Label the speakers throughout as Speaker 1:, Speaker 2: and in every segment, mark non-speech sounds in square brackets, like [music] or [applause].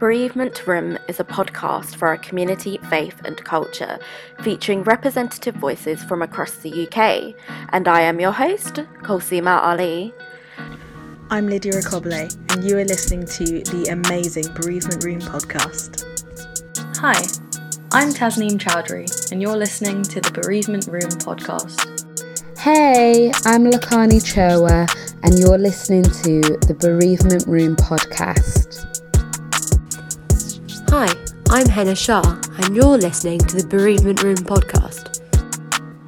Speaker 1: Bereavement Room is a podcast for our community, faith, and culture, featuring representative voices from across the UK. And I am your host, Kulsuma Ali.
Speaker 2: I'm Lydia Recoble, and you are listening to the amazing Bereavement Room podcast.
Speaker 3: Hi, I'm Tasneem Chowdhury, and you're listening to the Bereavement Room podcast.
Speaker 4: Hey, I'm Lakani Cherwa, and you're listening to the Bereavement Room podcast.
Speaker 5: Hi, I'm Henna Shah, and you're listening to the Bereavement Room podcast.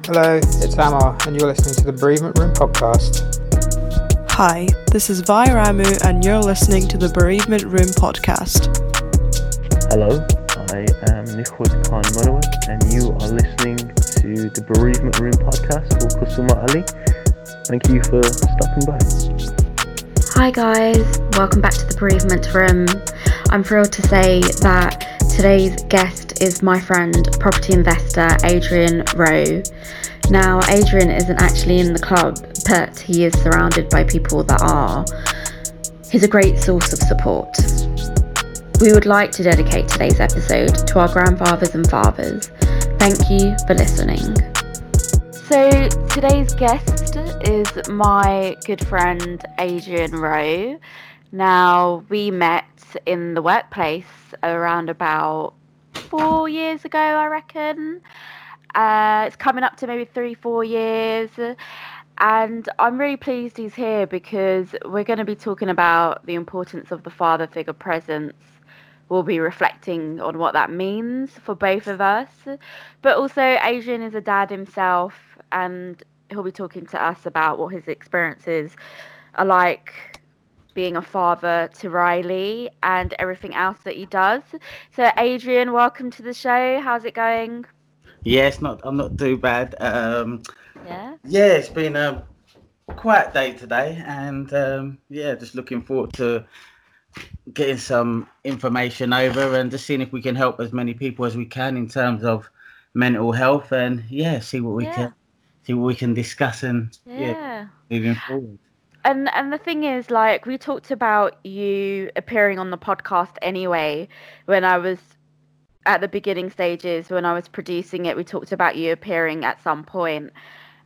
Speaker 6: Hello, it's Amar, and you're listening to the Bereavement Room podcast.
Speaker 7: Hi, this is Vi Ramu, and you're listening to the Bereavement Room podcast.
Speaker 8: Hello, I am Nikhwat Khan Murawat, and you are listening to the Bereavement Room podcast with Kulsuma Ali. Thank you for stopping by.
Speaker 1: Hi, guys, welcome back to the Bereavement Room. I'm thrilled to say that today's guest is my friend, property investor Adrian Rowe. Now, Adrian isn't actually in the club, but he is surrounded by people that are. He's a great source of support. We would like to dedicate today's episode to our grandfathers and fathers. Thank you for listening. So, today's guest is my good friend Adrian Rowe. Now, we met in the workplace around about four years ago, I reckon. Uh, it's coming up to maybe three, four years. And I'm really pleased he's here because we're going to be talking about the importance of the father figure presence. We'll be reflecting on what that means for both of us. But also, Adrian is a dad himself, and he'll be talking to us about what his experiences are like being a father to Riley and everything else that he does. So, Adrian, welcome to the show. How's it going?
Speaker 9: Yeah, it's not. I'm not too bad. Um,
Speaker 1: Yeah.
Speaker 9: yeah, it's been a quiet day today, and um, yeah, just looking forward to getting some information over and just seeing if we can help as many people as we can in terms of mental health, and yeah, see what we
Speaker 1: Yeah.
Speaker 9: can see what we can discuss and yeah,
Speaker 1: Yeah.
Speaker 9: moving forward.
Speaker 1: And and the thing is, like, we talked about you appearing on the podcast anyway when I was at the beginning stages when I was producing it. We talked about you appearing at some point,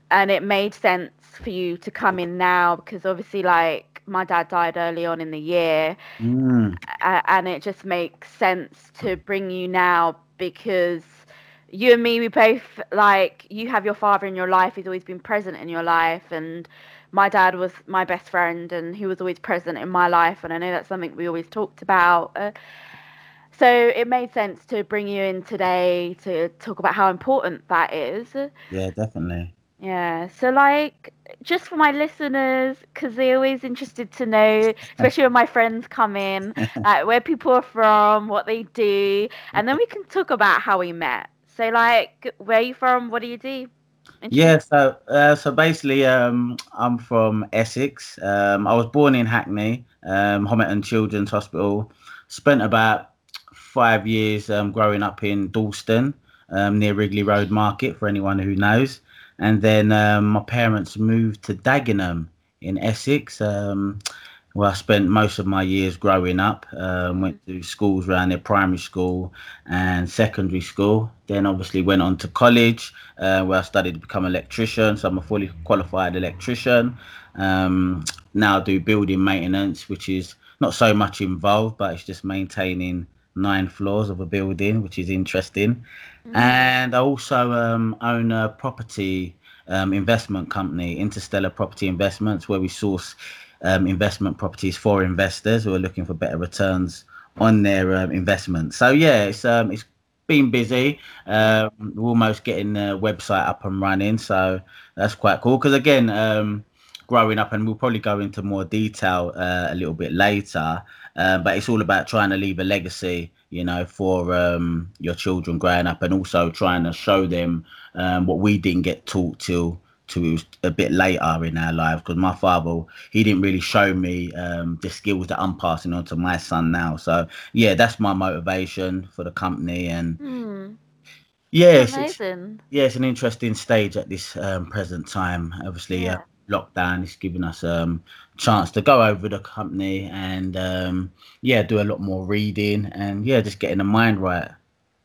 Speaker 1: and it made sense for you to come in now because obviously, like, my dad died early on in the year,
Speaker 9: Mm.
Speaker 1: and it just makes sense to bring you now because you and me we both like you have your father in your life he's always been present in your life and my dad was my best friend and he was always present in my life and i know that's something we always talked about uh, so it made sense to bring you in today to talk about how important that is
Speaker 9: Yeah, definitely.
Speaker 1: yeah. So, like, just for my listeners, because they're always interested to know, [laughs] especially when my friends come in, [laughs] like where people are from, what they do, and then we can talk about how we met. So, like, where are you from? What do you do?
Speaker 9: Yeah, so uh, so basically, um, I'm from Essex. Um, I was born in Hackney, um, Homerton Children's Hospital. Spent about five years um, growing up in Dalston, um, near Ridley Road Market, for anyone who knows. And then um, my parents moved to Dagenham in Essex. Where I spent most of my years growing up. Um, went to schools around there, primary school and secondary school. Then obviously went on to college uh, where I studied to become an electrician. So I'm a fully qualified electrician. Um, now I do building maintenance, which is not so much involved, but it's just maintaining nine floors of a building, which is interesting. And I also um, own a property um, investment company, Interstellar Property Investments, where we source um, investment properties for investors who are looking for better returns on their um, investment. So yeah, it's um, it's been busy. Um, we're almost getting the website up and running, so that's quite cool. Because again, um, growing up, and we'll probably go into more detail uh, a little bit later. Uh, but it's all about trying to leave a legacy, you know, for um, your children growing up, and also trying to show them um, what we didn't get taught till to a bit later in our lives because my father he didn't really show me um, the skills that I'm passing on to my son now. So yeah, that's my motivation for the company and
Speaker 1: Hmm.
Speaker 9: yes, it's,
Speaker 1: Amazing.
Speaker 9: yeah, it's an interesting stage at this um, present time. Obviously,
Speaker 1: Yeah.
Speaker 9: uh, lockdown is giving us um, chance to go over the company and um, yeah, do a lot more reading and yeah, just getting the mind right.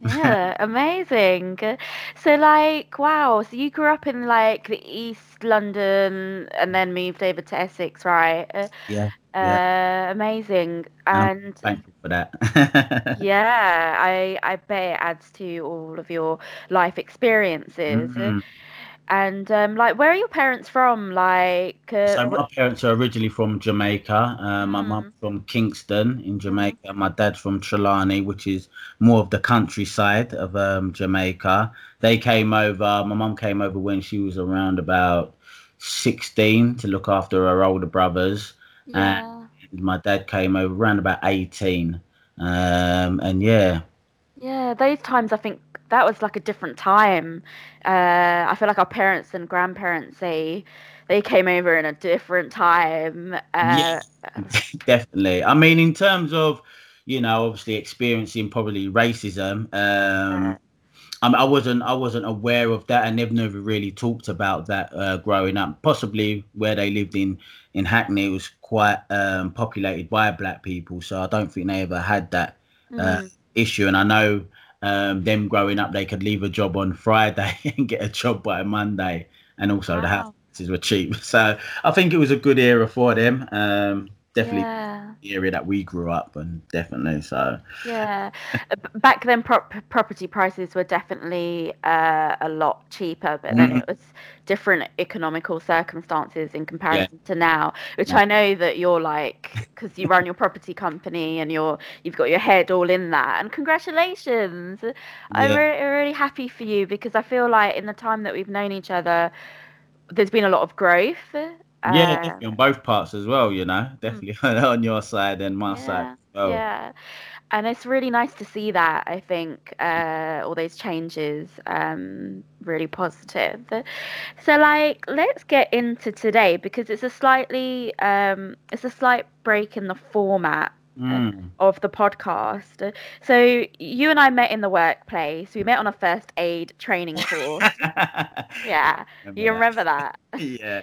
Speaker 1: Yeah, [laughs] amazing. So like, wow, so you grew up in like the East London and then moved over to Essex, right? Uh,
Speaker 9: Yeah,
Speaker 1: Uh,
Speaker 9: yeah.
Speaker 1: amazing.
Speaker 9: I'm
Speaker 1: And
Speaker 9: thankful for that.
Speaker 1: yeah, [laughs] I I bet it adds to all of your life experiences.
Speaker 9: Mhm.
Speaker 1: And um, like, where are your parents from? Like, uh,
Speaker 9: So my parents are originally from Jamaica. Uh, my
Speaker 1: Mm.
Speaker 9: from Kingston in Jamaica. My dad's from Trelawny, which is more of the countryside of um, Jamaica. They came over. My mum came over when she was around about sixteen to look after her older brothers.
Speaker 1: yeah,
Speaker 9: And my dad came over around about eighteen. Um, and yeah,
Speaker 1: yeah, those times I think that was like a different time. Uh, I feel like our parents and grandparents they they came over in a different time. Uh,
Speaker 9: Yeah. [laughs] definitely. I mean, in terms of, you know, obviously experiencing probably racism. Um, I, mean, I wasn't I wasn't aware of that and they've never really talked about that uh, growing up. Possibly where they lived in in Hackney was quite um, populated by black people, so I don't think they ever had that uh,
Speaker 1: mm,
Speaker 9: issue. And I know um, them growing up, they could leave a job on Friday [laughs] and get a job by Monday, and also the houses were cheap. [laughs] So I think it was a good era for them. Um, definitely
Speaker 1: yeah.
Speaker 9: The area that we grew up and definitely so
Speaker 1: Yeah, Uh, back then prop- property prices were definitely uh, a lot cheaper, but then
Speaker 9: Mhm.
Speaker 1: it was different economical circumstances in comparison to now. Which
Speaker 9: Yeah.
Speaker 1: I know that you're like, because you run your property company and you're you've got your head all in that. And congratulations! I'm
Speaker 9: Yeah.
Speaker 1: really, really happy for you because I feel like in the time that we've known each other, there's been a lot of growth.
Speaker 9: Yeah definitely on both parts as well you know definitely [laughs] on your side and my side
Speaker 1: Yeah,
Speaker 9: as well.
Speaker 1: yeah. And it's really nice to see that. I think uh, all those changes um, really positive. So, like, let's get into today because it's a slightly um, it's a slight break in the format
Speaker 9: Mm.
Speaker 1: of the podcast. So, you and I met in the workplace. We met on a first aid training [laughs] course. yeah, you remember that? [laughs]
Speaker 9: yeah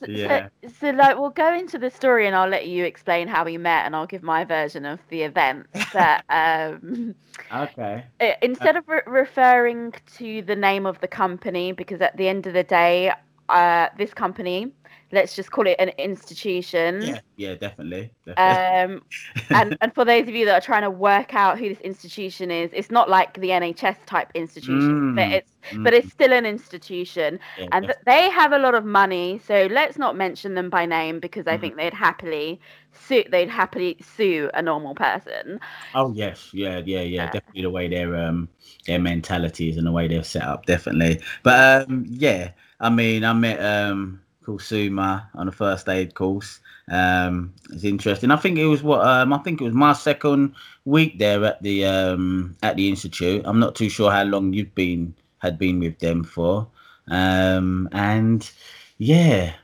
Speaker 1: So-
Speaker 9: yeah
Speaker 1: So, so, like, we'll go into the story, and I'll let you explain how we met, and I'll give my version of the event. But [laughs] um,
Speaker 9: okay
Speaker 1: instead of re- referring to the name of the company, because at the end of the day, uh, this company, let's just call it an institution.
Speaker 9: yeah yeah definitely, definitely.
Speaker 1: Um, and, and for those of you that are trying to work out who this institution is, it's not like the NHS type institution, but
Speaker 9: Mm,
Speaker 1: it's but it's still an institution
Speaker 9: yeah,
Speaker 1: and th- they have a lot of money so let's not mention them by name because i
Speaker 9: Mhm.
Speaker 1: think they'd happily sue they'd happily sue a normal person
Speaker 9: Oh yes, yeah, yeah, yeah.
Speaker 1: Yeah.
Speaker 9: Definitely the way their um their mentality is and the way they're set up, definitely. But um yeah, I mean I met um Kulsuma on a first aid course. Um it's interesting. I think it was what um I think it was my second week there at the um at the institute. I'm not too sure how long you've been had been with them for. Um and yeah,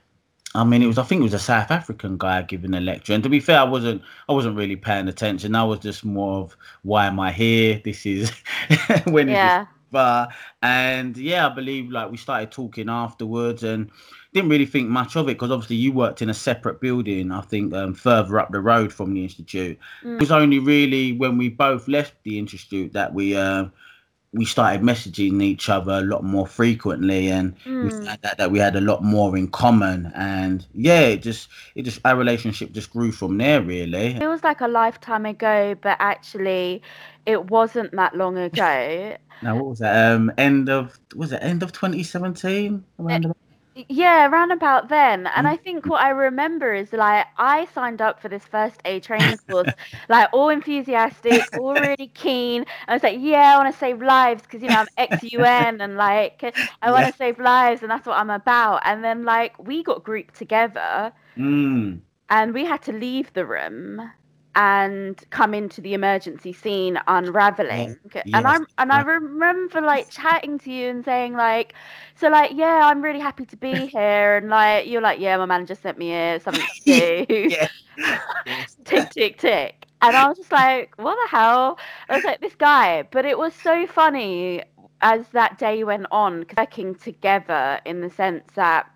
Speaker 9: I mean, it was. I think it was a South African guy giving a lecture. And to be fair, I wasn't. I wasn't really paying attention. I was just more of, why am I here? This is [laughs] when
Speaker 1: yeah
Speaker 9: but and yeah, I believe like we started talking afterwards and didn't really think much of it because obviously you worked in a separate building. I think um, further up the road from the institute.
Speaker 1: Mm.
Speaker 9: It was only really when we both left the institute that we. Uh, we started messaging each other a lot more frequently and we
Speaker 1: Mm.
Speaker 9: found out that we had a lot more in common and yeah it just it just our relationship just grew from there really
Speaker 1: it was like a lifetime ago but actually it wasn't that long ago [laughs]
Speaker 9: now what was that um end of was it end of 2017 around about?
Speaker 1: Yeah around about then. And
Speaker 9: Mm.
Speaker 1: i think what i remember is like i signed up for this first aid training course like all enthusiastic all really [laughs] keen. I was like yeah i want to save lives because you know i'm ex-un and like i want to
Speaker 9: Yeah.
Speaker 1: save lives and that's what i'm about. And then like we got grouped together
Speaker 9: Mm,
Speaker 1: and we had to leave the room and come into the emergency scene unraveling. And i
Speaker 9: Yes,
Speaker 1: and i remember like chatting to you and saying like so like yeah i'm really happy to be [laughs] here. And like you're like yeah my manager sent me here something to [laughs] do.
Speaker 9: Yeah. [laughs]
Speaker 1: Tick tick tick. And i was just like what the hell? I was like this guy. But it was so funny as that day went on, working together in the sense that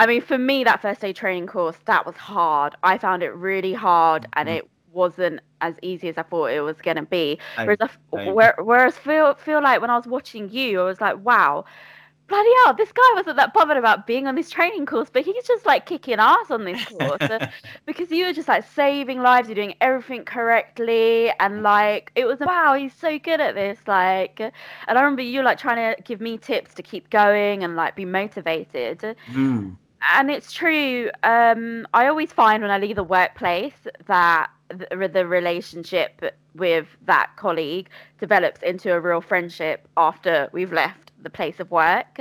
Speaker 1: I mean, for me, that first day training course that was hard. I found it really hard, and
Speaker 9: Mm-hmm.
Speaker 1: it wasn't as easy as I thought it was gonna be. Whereas, I, where, whereas feel feel like when I was watching you, I was like, wow, bloody hell, this guy wasn't that bothered about being on this training course, but he's just like kicking ass on this course [laughs] because you were just like saving lives, you're doing everything correctly, and like it was wow, he's so good at this. Like, and I remember you like trying to give me tips to keep going and like be motivated
Speaker 9: Mm.
Speaker 1: And it's true. Um, I always find when I leave the workplace that the, the relationship with that colleague develops into a real friendship after we've left the place of work,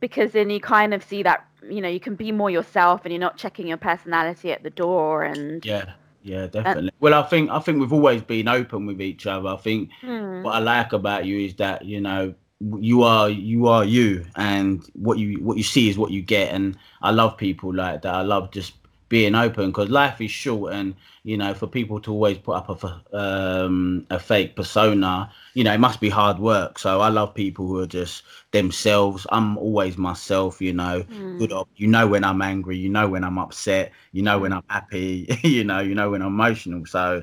Speaker 1: because then you kind of see that you know you can be more yourself and you're not checking your personality at the door and
Speaker 9: Yeah, yeah, definitely. well, I think I think we've always been open with each other. I think
Speaker 1: Hmm.
Speaker 9: what I like about you is that you know you are you are you, and what you what you see is what you get. And I love people like that. I love just being open because life is short, and you know, for people to always put up a um, a fake persona, you know, it must be hard work. So I love people who are just themselves. I'm always myself. You know, good op- you know when I'm angry, you know when I'm upset, you know when I'm happy, [laughs] you know, you know when I'm emotional. So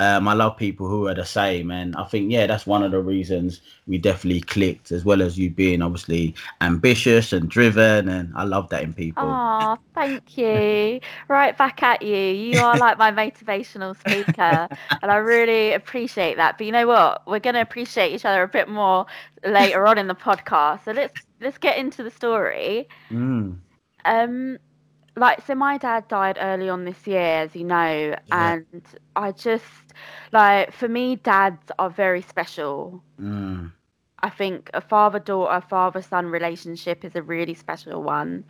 Speaker 9: um, I love people who are the same, and I think yeah, that's one of the reasons we definitely clicked, as well as you being obviously ambitious and driven, and I love that in people.
Speaker 1: Oh, thank you. Right back at you. You are like my motivational speaker, and I really appreciate that. But you know what? We're going to appreciate each other a bit more later on in the podcast. So let's let's get into the story.
Speaker 9: Mm,
Speaker 1: Um, like so, my dad died early on this year, as you know, and I just like for me, dads are very special.
Speaker 9: mm,
Speaker 1: I think a father daughter, father son relationship is a really special one.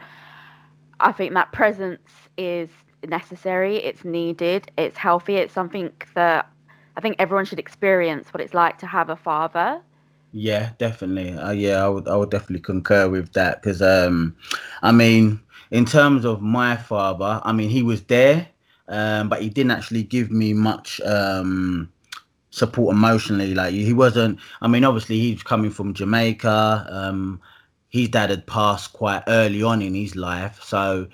Speaker 1: I think that presence is necessary, it's needed, it's healthy, it's something that I think everyone should experience what it's like to have a father.
Speaker 9: yeah, definitely. Uh, yeah, I would I would definitely concur with that because um, I mean, in terms of my father, I mean, he was there, um, but he didn't actually give me much um support emotionally. Like he wasn't. I mean, obviously he's coming from Jamaica. Um, his dad had passed quite early on in his life, so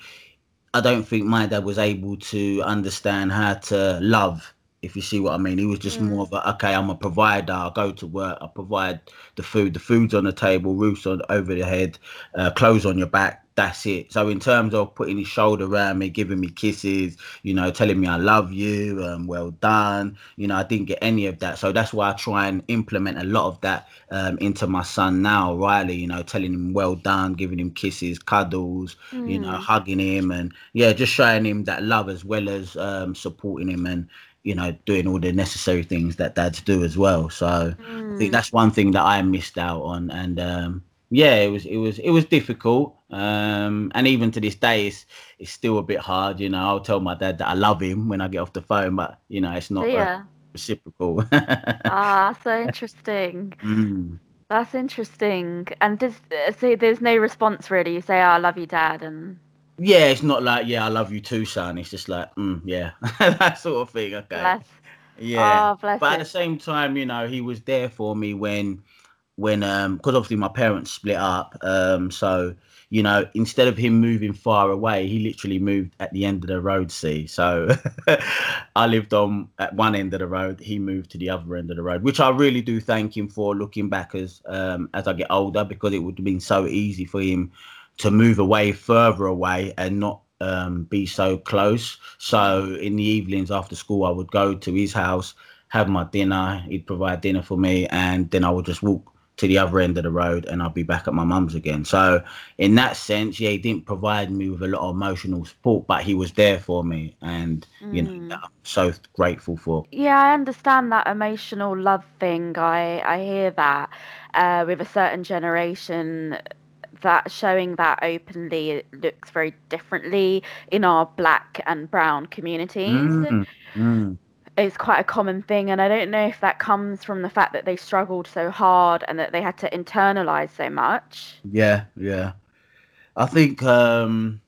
Speaker 9: I don't think my dad was able to understand how to love. If you see what I mean, he was just more of a okay. I'm a provider. I go to work. I provide the food. The food's on the table. Roofs on over the head. Uh, clothes on your back. That's it. So in terms of putting his shoulder around me, giving me kisses, you know, telling me I love you, um, well done. You know, I didn't get any of that. So that's why I try and implement a lot of that um, into my son now, Riley. You know, telling him well done, giving him kisses, cuddles, you know, hugging him, and yeah, just showing him that love as well as um, supporting him and you know doing all the necessary things that dads do as well. So I think that's one thing that I missed out on, and um, yeah, it was it was it was difficult. Um, and even to this day, it's it's still a bit hard. You know, I'll tell my dad that I love him when I get off the phone, but you know, it's not uh,
Speaker 1: yeah.
Speaker 9: reciprocal. [laughs]
Speaker 1: Ah, so interesting.
Speaker 9: Mm.
Speaker 1: That's interesting. And does so there's no response really. You say, oh, "I love you, Dad," and
Speaker 9: Yeah, it's not like yeah, I love you too, son. It's just like mm, yeah, [laughs] that sort of thing. Okay.
Speaker 1: bless.
Speaker 9: Yeah.
Speaker 1: Oh,
Speaker 9: but at the same time, you know, he was there for me when when um because obviously my parents split up. Um so you know, instead of him moving far away, he literally moved at the end of the road, see. So [laughs] I lived on at one end of the road, he moved to the other end of the road, which I really do thank him for looking back as um as I get older because it would have been so easy for him to move away further away and not um, be so close. So in the evenings after school, I would go to his house, have my dinner. He'd provide dinner for me, and then I would just walk to the other end of the road, and I'd be back at my mum's again. So in that sense, yeah, he didn't provide me with a lot of emotional support, but he was there for me, and you know, that I'm so grateful for.
Speaker 1: Yeah, I understand that emotional love thing. I I hear that uh, with a certain generation that showing that openly looks very differently in our black and brown communities.
Speaker 9: Mm, mm.
Speaker 1: It's quite a common thing, and I don't know if that comes from the fact that they struggled so hard and that they had to internalize so much.
Speaker 9: Yeah, yeah. I think um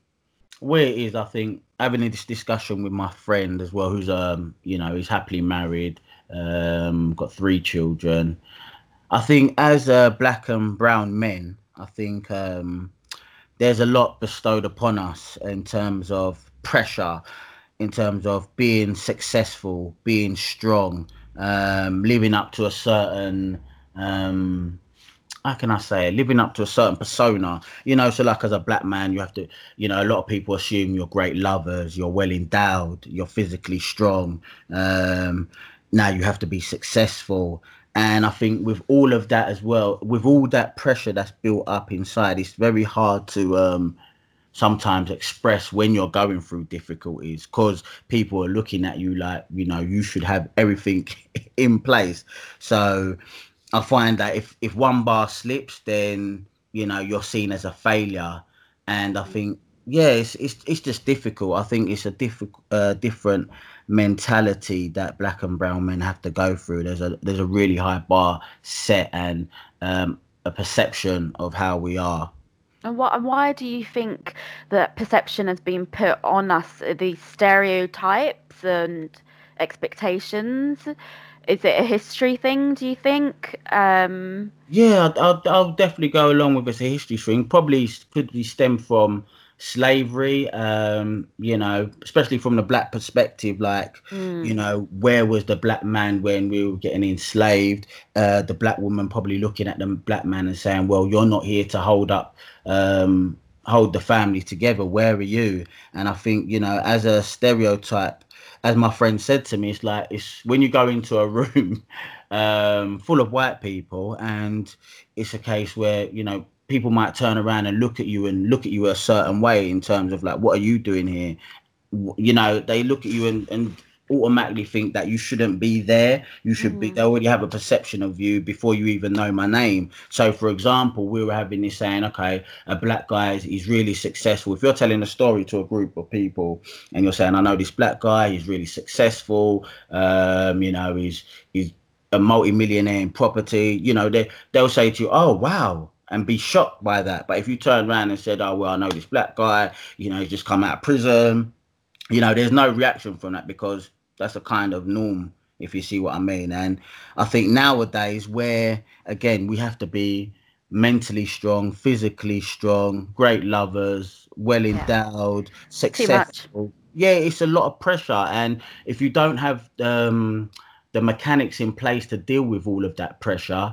Speaker 9: where it is, I think having this discussion with my friend as well, who's um, you know, he's happily married, um, got three children. I think as uh, black and brown men, I think um there's a lot bestowed upon us in terms of pressure, in terms of being successful, being strong, um, living up to a certain um, how can I say living up to a certain persona, you know. So, like as a black man, you have to, you know, a lot of people assume you're great lovers, you're well endowed, you're physically strong. Um, now you have to be successful, and I think with all of that as well, with all that pressure that's built up inside, it's very hard to um, sometimes express when you're going through difficulties because people are looking at you like you know you should have everything [laughs] in place. So I find that if if one bar slips, then you know you're seen as a failure, and I think yeah, it's it's it's just difficult. I think it's a difficult uh, different mentality that black and brown men have to go through. There's a there's a really high bar set and um, a perception of how we are.
Speaker 1: And what and why do you think that perception has been put on us? These stereotypes and expectations is it a history thing do you think um
Speaker 9: yeah I'll, I'll definitely go along with it's a history thing probably could be stem from slavery um you know especially from the black perspective like mm. you know where was the black man when we were getting enslaved? Uh the black woman probably looking at the black man and saying well you're not here to hold up um hold the family together. Where are you? And i think you know as a stereotype as my friend said to me, it's like it's when you go into a [laughs] room um, full of white people, and it's a case where you know people might turn around and look at you and look at you a certain way in terms of like, what are you doing here? You know, they look at you and, and automatically think that you shouldn't be there. You should mm-hmm. be. They already have a perception of you before you even know my name. So, for example, we were having this saying, okay, a black guy is he's really successful. If you're telling a story to a group of people and you're saying, I know this black guy, he's really successful. Um, you know, he's he's a multi-millionaire in property. You know, they they'll say to you, oh wow. And be shocked by that. But if you turn around and said, "Oh well, I know this black guy. You know, he's just come out of prison you know, there's no reaction from that because that's a kind of norm, if you see what I mean. And I think nowadays, where again we have to be mentally strong, physically strong, great lovers, well endowed, yeah. successful. Yeah, it's a lot of pressure, and if you don't have um, the mechanics in place to deal with all of that pressure,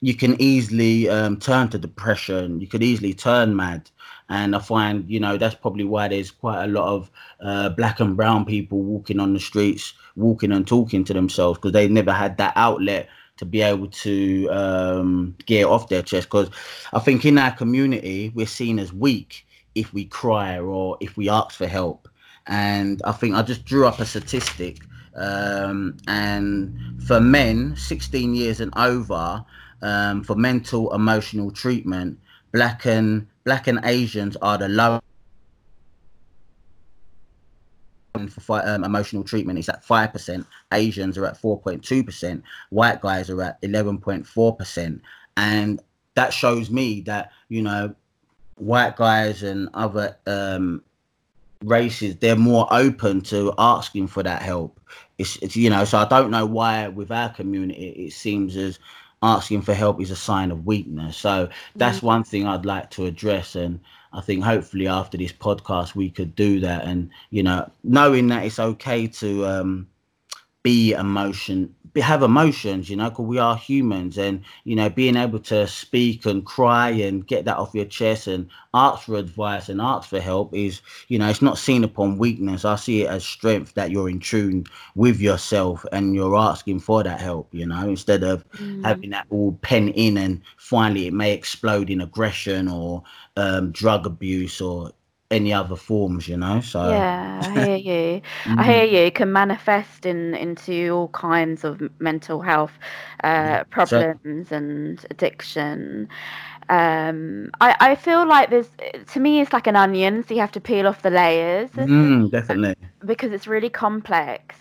Speaker 9: you can easily um, turn to depression. You could easily turn mad and I find you know that's probably why there's quite a lot of uh, black and brown people walking on the streets, walking and talking to themselves because they never had that outlet to be able to um, get off their chest. Because I think in our community we're seen as weak if we cry or if we ask for help. And I think I just drew up a statistic. Um, and for men 16 years and over, um, for mental emotional treatment, black and black and Asians are the lowest for um, emotional treatment is at 5%. Asians are at 4.2%. White guys are at 11.4%. And that shows me that, you know, white guys and other um, races, they're more open to asking for that help. It's, it's, you know, so I don't know why with our community it seems as asking for help is a sign of weakness. So that's one thing I'd like to address. And I think hopefully after this podcast, we could do that. And, you know, knowing that it's okay to um, be emotion, have emotions, you know, because we are humans, and you know, being able to speak and cry and get that off your chest and ask for advice and ask for help is, you know, it's not seen upon weakness. I see it as strength that you're in tune with yourself and you're asking for that help, you know, instead of mm. having that all pen in and finally it may explode in aggression or um, drug abuse or any other forms, you know. So
Speaker 1: yeah, I hear [laughs] you. I hear mm. you. It can manifest in into all kinds of mental health uh, problems so, and addiction. Um, I I feel like there's to me it's like an onion, so you have to peel off the layers.
Speaker 9: Mm, definitely.
Speaker 1: Because it's really complex.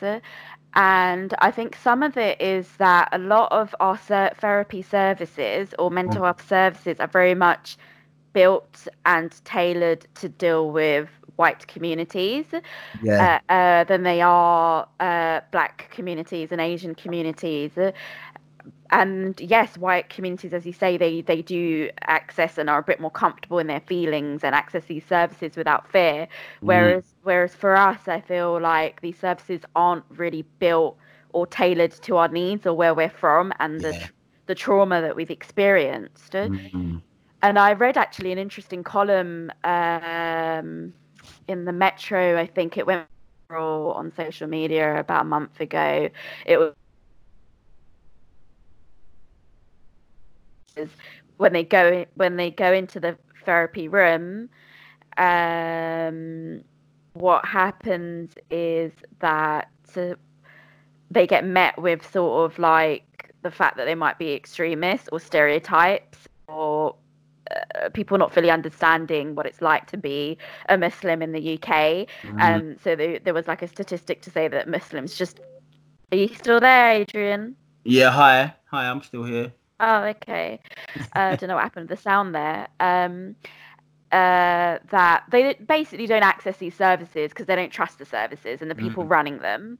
Speaker 1: And I think some of it is that a lot of our therapy services or mental mm. health services are very much built and tailored to deal with white communities yeah. uh, uh, than they are uh, black communities and Asian communities. and yes, white communities, as you say, they they do access and are a bit more comfortable in their feelings and access these services without fear. Whereas mm. whereas for us, I feel like these services aren't really built or tailored to our needs or where we're from and yeah. the the trauma that we've experienced. Mm-hmm. And I read actually an interesting column um, in the Metro. I think it went viral on social media about a month ago. It was when they go when they go into the therapy room um, what happens is that they get met with sort of like the fact that they might be extremists or stereotypes or uh, people not fully understanding what it's like to be a Muslim in the UK. Mm-hmm. Um, so they, there was like a statistic to say that Muslims just. Are you still there, Adrian?
Speaker 9: Yeah, hi. Hi, I'm still here.
Speaker 1: Oh, okay. Uh, I don't know what happened to the sound there. Um, uh, that they basically don't access these services because they don't trust the services and the people mm. running them,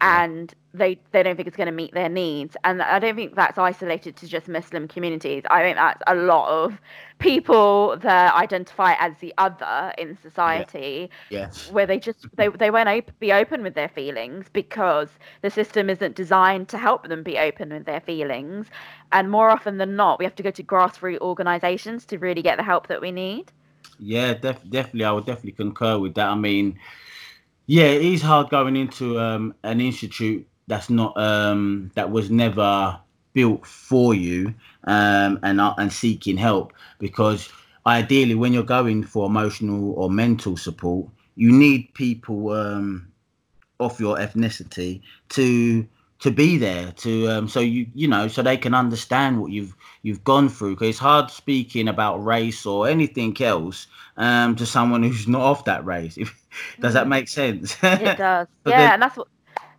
Speaker 1: and they they don't think it's going to meet their needs. And I don't think that's isolated to just Muslim communities. I think that's a lot of people that identify as the other in society.
Speaker 9: Yeah. Yes.
Speaker 1: Where they just they they won't op- be open with their feelings because the system isn't designed to help them be open with their feelings. And more often than not, we have to go to grassroots organisations to really get the help that we need.
Speaker 9: Yeah, def- definitely. I would definitely concur with that. I mean, yeah, it is hard going into um, an institute that's not um, that was never built for you um, and uh, and seeking help. Because ideally when you're going for emotional or mental support you need people um, of your ethnicity to to be there to um, so you you know so they can understand what you've you've gone through. Because it's hard speaking about race or anything else um, to someone who's not of that race. If, [laughs] does that mm. make sense?
Speaker 1: It does. [laughs] Yeah and that's what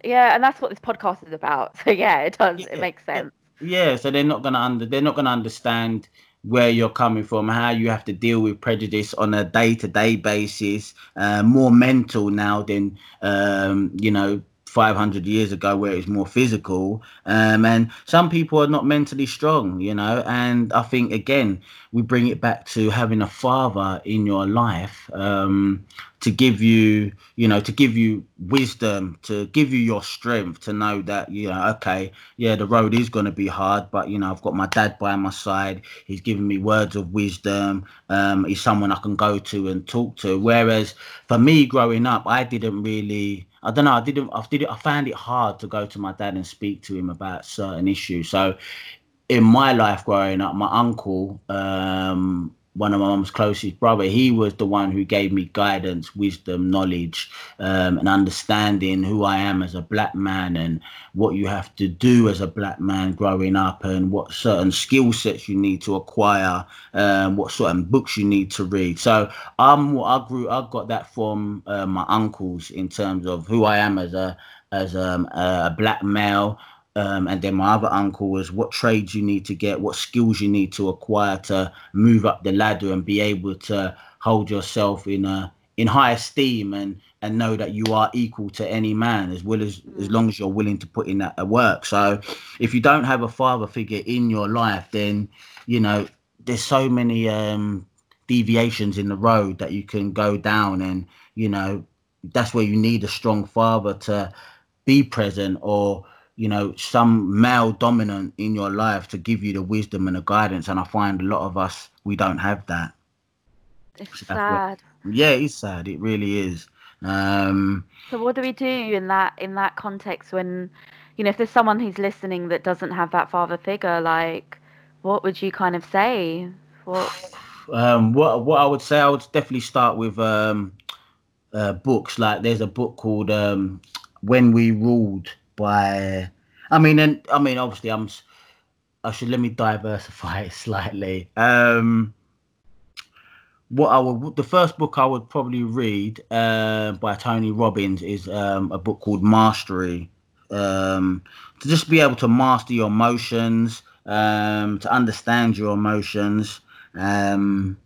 Speaker 1: yeah and that's what this podcast is about. [laughs] So yeah it does yeah, it makes sense.
Speaker 9: Yeah so they're not gonna under they're not gonna understand where you're coming from, how you have to deal with prejudice on a day-to-day basis, uh, more mental now than um, you know 500 years ago where it's more physical. Um, and some people are not mentally strong you know and i think again we bring it back to having a father in your life um, to give you you know to give you wisdom to give you your strength to know that you know okay yeah the road is going to be hard but you know i've got my dad by my side he's giving me words of wisdom um, he's someone i can go to and talk to whereas for me growing up i didn't really I don't know. I didn't. I did. I found it hard to go to my dad and speak to him about certain issues. So, in my life growing up, my uncle um, one of my mum's closest brother, he was the one who gave me guidance, wisdom, knowledge, um, and understanding who I am as a black man and what you have to do as a black man growing up and what certain skill sets you need to acquire, um, what certain books you need to read. So I'm I grew I got that from uh, my uncles in terms of who I am as a as um, a black male um, and then my other uncle was what trades you need to get, what skills you need to acquire to move up the ladder and be able to hold yourself in a in high esteem and and know that you are equal to any man as well as as long as you're willing to put in that work. So if you don't have a father figure in your life, then you know there's so many um, deviations in the road that you can go down, and you know that's where you need a strong father to be present or you know some male dominant in your life to give you the wisdom and the guidance and i find a lot of us we don't have that.
Speaker 1: It's sad
Speaker 9: what, yeah it's sad. It really is. Um
Speaker 1: so what do we do in that in that context when you know if there's someone who's listening that doesn't have that father figure like what would you kind of say? What
Speaker 9: um what what i would say i would definitely start with um uh, books. Like there's a book called um when we ruled by I mean and I mean obviously I'm I should let me diversify it [laughs] slightly. Um what I would the first book I would probably read uh, by Tony Robbins is um, a book called Mastery. Um, to just be able to master your emotions, um, to understand your emotions, um,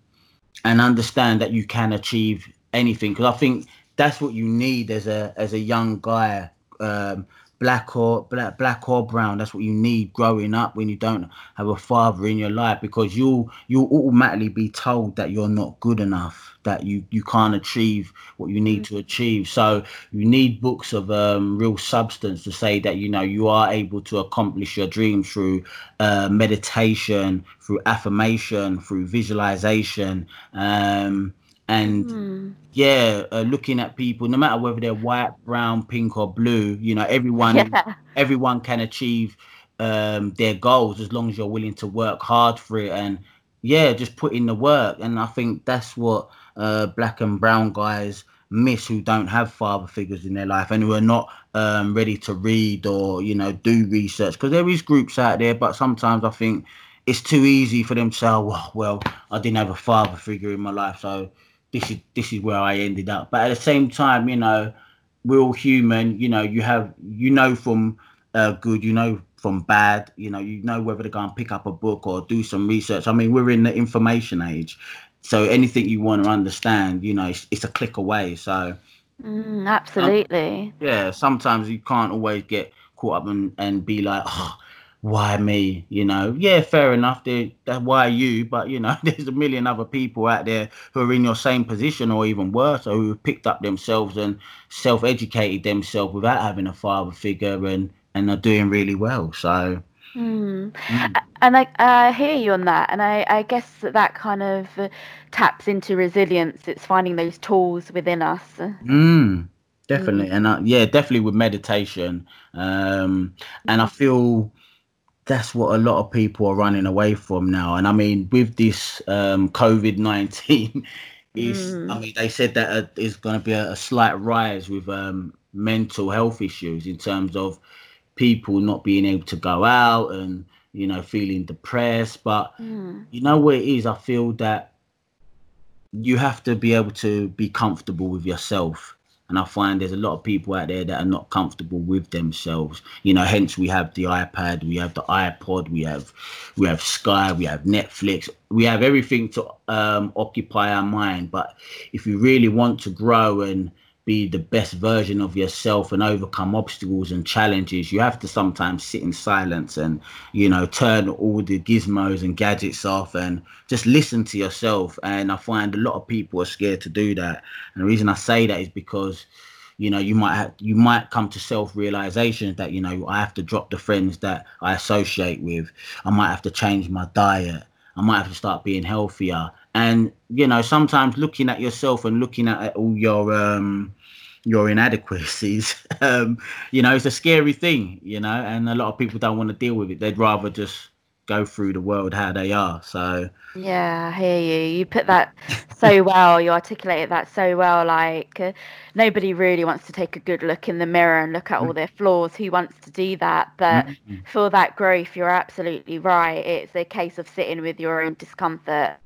Speaker 9: and understand that you can achieve anything. Because I think that's what you need as a as a young guy. Um, black or black black or brown. That's what you need growing up when you don't have a father in your life because you'll you'll automatically be told that you're not good enough that you you can't achieve what you need to achieve. So you need books of um, real substance to say that you know you are able to accomplish your dreams through uh, meditation through affirmation through visualization um, and
Speaker 1: Mm.
Speaker 9: yeah uh, looking at people no matter whether they're white brown pink or blue you know everyone
Speaker 1: Yeah.
Speaker 9: everyone can achieve um their goals as long as you're willing to work hard for it and yeah just put in the work and i think that's what uh black and brown guys miss who don't have father figures in their life and who are not um ready to read or you know do research because there is groups out there but sometimes i think it's too easy for them to say oh, well, well i didn't have a father figure in my life so this is this is where I ended up. But at the same time, you know, we're all human. You know, you have you know from uh, good, you know from bad. You know, you know whether to go and pick up a book or do some research. I mean, we're in the information age, so anything you want to understand, you know, it's, it's a click away. So
Speaker 1: Mm, absolutely.
Speaker 9: yeah, sometimes you can't always get caught up and, and be like, oh, why me? You know, yeah, fair enough. They, that why you, but you know, [laughs] there's a million other people out there who are in your same position or even worse, or who picked up themselves and self-educated themselves without having a father figure and and are doing really well. So
Speaker 1: Mm.
Speaker 9: mm,
Speaker 1: And I, I hear you on that, and I, I guess that that kind of uh, taps into resilience. It's finding those tools within us.
Speaker 9: mm, definitely, and uh, yeah, definitely with meditation. Um, and I feel that's what a lot of people are running away from now. And I mean, with this um, COVID nineteen, [laughs] is I
Speaker 1: Mm.
Speaker 9: mean, they said that uh, there's going to be a, a slight rise with um, mental health issues in terms of people not being able to go out and you know feeling depressed. But
Speaker 1: Mm.
Speaker 9: you know what it is? I feel that you have to be able to be comfortable with yourself. And I find there's a lot of people out there that are not comfortable with themselves. You know, hence we have the iPad, we have the iPod, we have we have Sky, we have Netflix, we have everything to um, occupy our mind. But if you really want to grow and be the best version of yourself and overcome obstacles and challenges, you have to sometimes sit in silence and, you know, turn all the gizmos and gadgets off and just listen to yourself. And I find a lot of people are scared to do that. And the reason I say that is because, you know, you might have, you might come to self realization that, you know, I have to drop the friends that I associate with. I might have to change my diet. I might have to start being healthier. And you know, sometimes looking at yourself and looking at all your um your inadequacies, [laughs] um, you know, it's a scary thing, you know, and a lot of people don't want to deal with it. They'd rather just go through the world how they are. So
Speaker 1: Yeah, I hear you. You put that so [laughs] well. You articulated that so well. Like uh, nobody really wants to take a good look in the mirror and look at all their flaws. Who wants to do that? But
Speaker 9: mm,
Speaker 1: for that growth, you're absolutely right. It's a case of sitting with your own discomfort.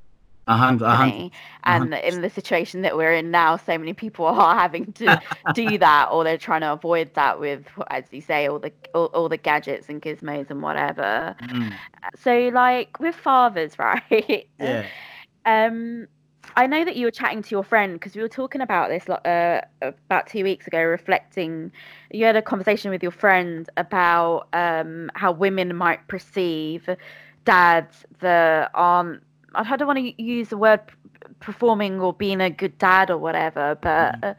Speaker 9: A hundred, a hundred.
Speaker 1: And in the situation that we're in now, so many people [laughs] are having to [laughs] do that, or they're trying to avoid that with, as you say, all the all, all the gadgets and gizmos and whatever.
Speaker 9: mm,
Speaker 1: So, like with fathers, [laughs] right?
Speaker 9: yeah,
Speaker 1: Um, I know that you were chatting to your friend because we were talking about this uh, about two weeks ago, reflecting. You had a conversation with your friend about um, how women might perceive dads that aren't. I don't want to use the word performing or being a good dad or whatever, but. Uh,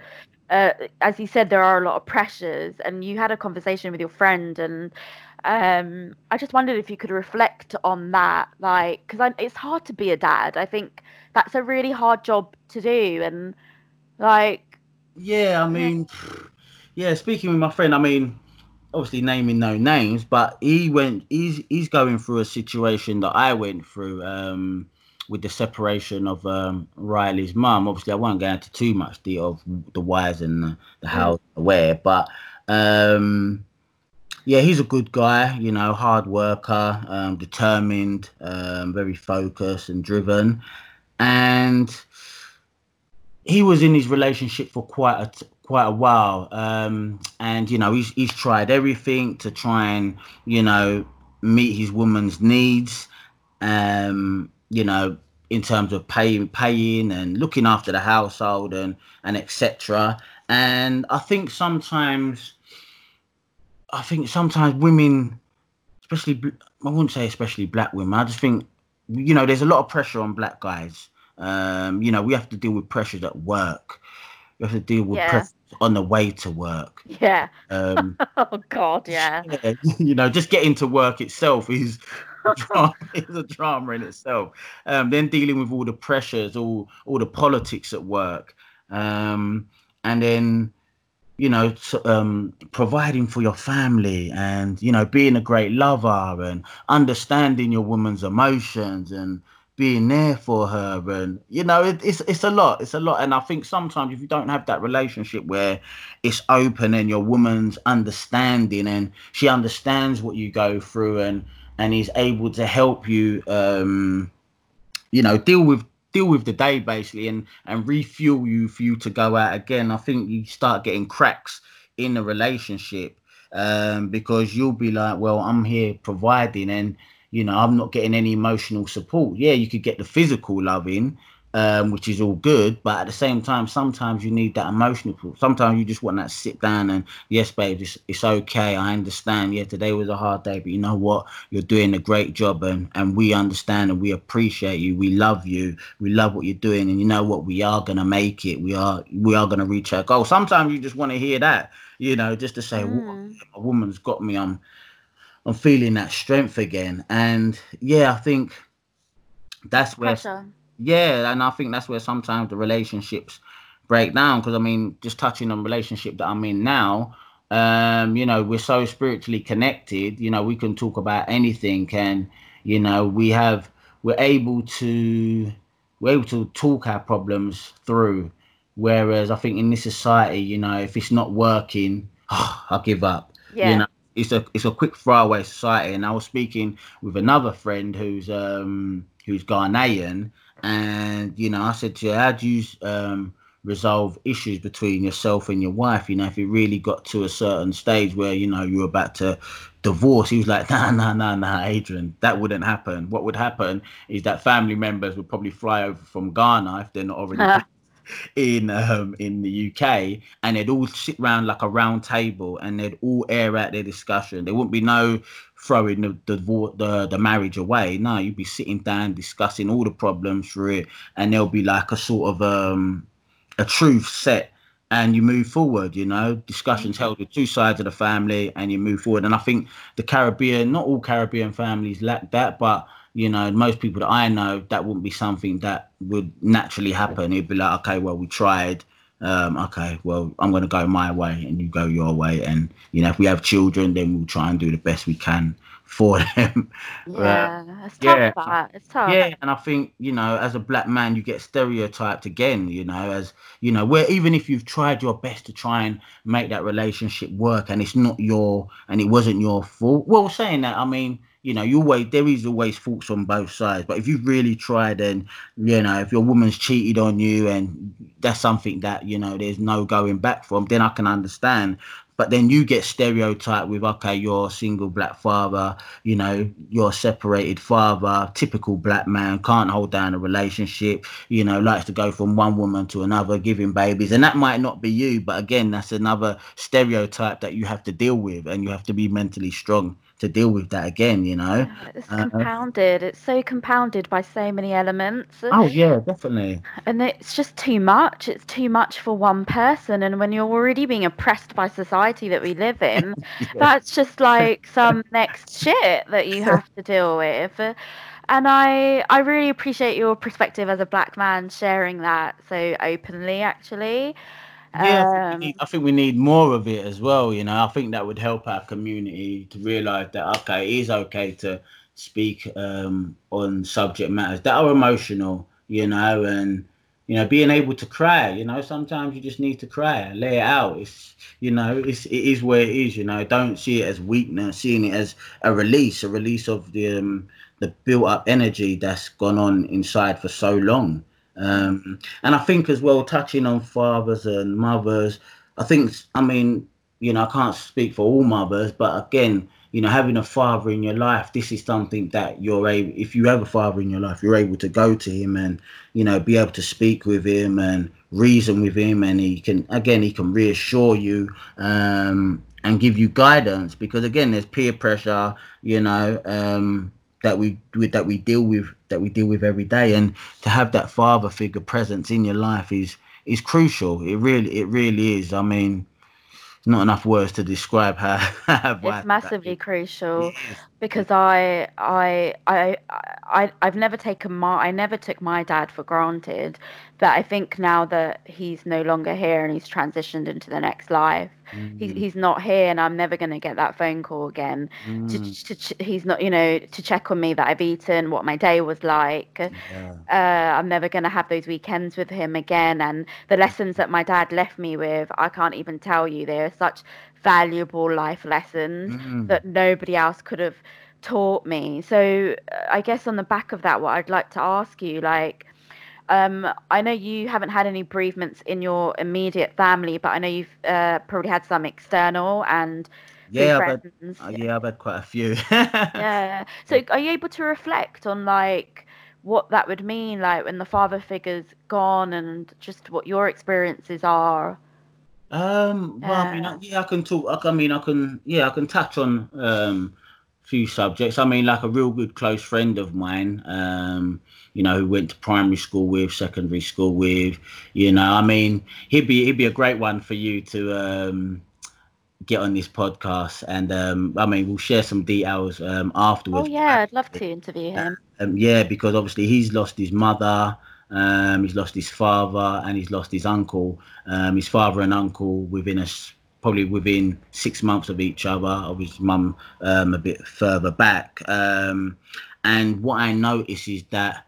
Speaker 1: uh, as you said, there are a lot of pressures, and you had a conversation with your friend, and um, I just wondered if you could reflect on that, like, because it's hard to be a dad. I think that's a really hard job to do, and like,
Speaker 9: yeah. I mean, yeah. Speaking with my friend, I mean, obviously naming no names, but he went. He's he's going through a situation that I went through. Um, with the separation of um, Riley's mum. Obviously, I won't go into too much detail of the whys and the, the how, the where, but um, yeah, he's a good guy. You know, hard worker, um, determined, um, very focused and driven, and he was in his relationship for quite a t- quite a while. Um, and you know, he's he's tried everything to try and you know meet his woman's needs. Um, you know, in terms of paying, paying and looking after the household and and etc. And I think sometimes I think sometimes women, especially I wouldn't say especially black women. I just think you know there's a lot of pressure on black guys. Um, you know we have to deal with pressures at work. We have to deal with
Speaker 1: Yeah.
Speaker 9: pressures on the way to work.
Speaker 1: Yeah.
Speaker 9: Um, [laughs]
Speaker 1: Oh God, yeah.
Speaker 9: yeah, [laughs] you know, just getting to work itself is [laughs] drama, is a drama in itself. Um, then dealing with all the pressures, all all the politics at work, um, and then you know, so, um, providing for your family, and you know, being a great lover, and understanding your woman's emotions, and being there for her, and you know, it, it's it's a lot. It's a lot, and I think sometimes if you don't have that relationship where it's open and your woman's understanding and she understands what you go through and and is able to help you um you know deal with deal with the day basically and and refuel you for you to go out again. I think you start getting cracks in the relationship um because you'll be like well i'm here providing and you know i'm not getting any emotional support. Yeah you could get the physical loving um, which is all good. But at the same time, sometimes you need that emotional. Sometimes you just want that sit down and yes, babe, it's, it's okay. I understand. Yeah, today was a hard day, but you know what? You're doing a great job, and and we understand and we appreciate you. We love you. We love what you're doing, and you know what? We are gonna make it. We are we are gonna reach our goal. Sometimes you just want to hear that, you know, just to say, "Wo- a woman's got me. I'm I'm feeling that strength again, and yeah, I think that's where
Speaker 1: Pressure.
Speaker 9: Yeah, and I think that's where sometimes the relationships break down. Because I mean, just touching on relationship that I'm in now, um, you know, we're so spiritually connected. You know, we can talk about anything, and you know, we have we're able to we're able to talk our problems through. Whereas I think in this society, you know, if it's not working, [sighs] I give up.
Speaker 1: Yeah.
Speaker 9: You know, it's a it's a quick throwaway society. And I was speaking with another friend who's um who's Ghanaian, and you know, I said to her, how do you um resolve issues between yourself and your wife? You know, if it really got to a certain stage where you know you're about to divorce, he was like, [laughs] nah, nah, nah, nah, Adrian, that wouldn't happen. What would happen is that family members would probably fly over from Ghana if they're not already [laughs] in um in the UK and they'd all sit round like a round table and they'd all air out their discussion. There wouldn't be no throwing the the the, the marriage away. No, you'd be sitting down discussing all the problems through it and there'll be like a sort of um a truth set and you move forward you know discussions held with two sides of the family and you move forward and i think the caribbean not all caribbean families lack that but you know most people that i know that wouldn't be something that would naturally happen it'd be like okay well we tried um okay well i'm going to go my way and you go your way and you know if we have children then we'll try and do the best we can for [laughs] them Uh,
Speaker 1: Yeah, it's tough.
Speaker 9: yeah.
Speaker 1: That it's tough.
Speaker 9: yeah, and I think you know, as a black man, you get stereotyped again. You know, as you know, where even if you've tried your best to try and make that relationship work, and it's not your, and it wasn't your fault. Well, saying that, I mean, you know, you always there is always faults on both sides. But if you've really tried, and you know, if your woman's cheated on you, and that's something that you know, there's no going back from, then I can understand. But then you get stereotyped with, okay, you're a single black father, you know, you're a separated father, typical black man, can't hold down a relationship, you know, likes to go from one woman to another, giving babies. And that might not be you, but again, that's another stereotype that you have to deal with and you have to be mentally strong to deal with that again, you know.
Speaker 1: It's
Speaker 9: Uh,
Speaker 1: compounded. It's so compounded by so many elements.
Speaker 9: oh yeah, definitely.
Speaker 1: And it's just too much. It's too much for one person. And when you're already being oppressed by society that we live in, [laughs] that's just [laughs] like some next shit that you have to deal with. And I, I really appreciate your perspective as a black man sharing that so openly, actually.
Speaker 9: Yeah, I, think
Speaker 1: Um,
Speaker 9: we need, I think we need more of it as well. You know, I think that would help our community to realise that okay, it is okay to speak um, on subject matters that are emotional. You know, and you know, being able to cry. You know, sometimes you just need to cry, lay it out. It's you know, it's it is where it is. You know, don't see it as weakness, seeing it as a release, a release of the um, the built up energy that's gone on inside for so long. Um, and I think as well, touching on fathers and mothers, I think, I mean, you know, I can't speak for all mothers, but again, you know, having a father in your life, this is something that you're able, if you have a father in your life, you're able to go to him and, you know, be able to speak with him and reason with him. And he can, again, he can reassure you um, and give you guidance because again there's peer pressure you know um that we that we deal with that we deal with every day. And to have that father figure presence in your life is is crucial. It really it really is. I mean not enough words to describe how, [laughs] how
Speaker 1: it's massively crucial because I, I I I I've never taken my I never took my dad for granted. But I think now that he's no longer here and he's transitioned into the next life. He's, he's not here and I'm never going to get that phone call again mm. to, to, to, he's not you know to check on me that I've eaten what my day was like yeah. uh, I'm never going to have those weekends with him again and the lessons that my dad left me with I can't even tell you they're such valuable life lessons mm. that nobody else could have taught me so uh, I guess on the back of that what I'd like to ask you like um, I know you haven't had any bereavements in your immediate family, but I know you've uh, probably had some external and
Speaker 9: yeah, I've had, uh, yeah, I've had quite a few.
Speaker 1: yeah. So, [laughs] are you able to reflect on like what that would mean, like when the father figure's gone, and just what your experiences are?
Speaker 9: Um. Well, I mean, yeah, I can talk. I mean, I can. Yeah, I can touch on um few subjects. I mean, like a real good close friend of mine. Um you know, who went to primary school with, secondary school with, you know. I mean, he'd be he'd be a great one for you to um, get on this podcast, and um, I mean, we'll share some details um, afterwards.
Speaker 1: Oh yeah, I'd love to interview him.
Speaker 9: Um, yeah, because obviously he's lost his mother. Um, he's lost his father and he's lost his uncle. Um, his father and uncle within us probably within six months of each other. Of his mum um, a bit further back. Um, and what I notice is that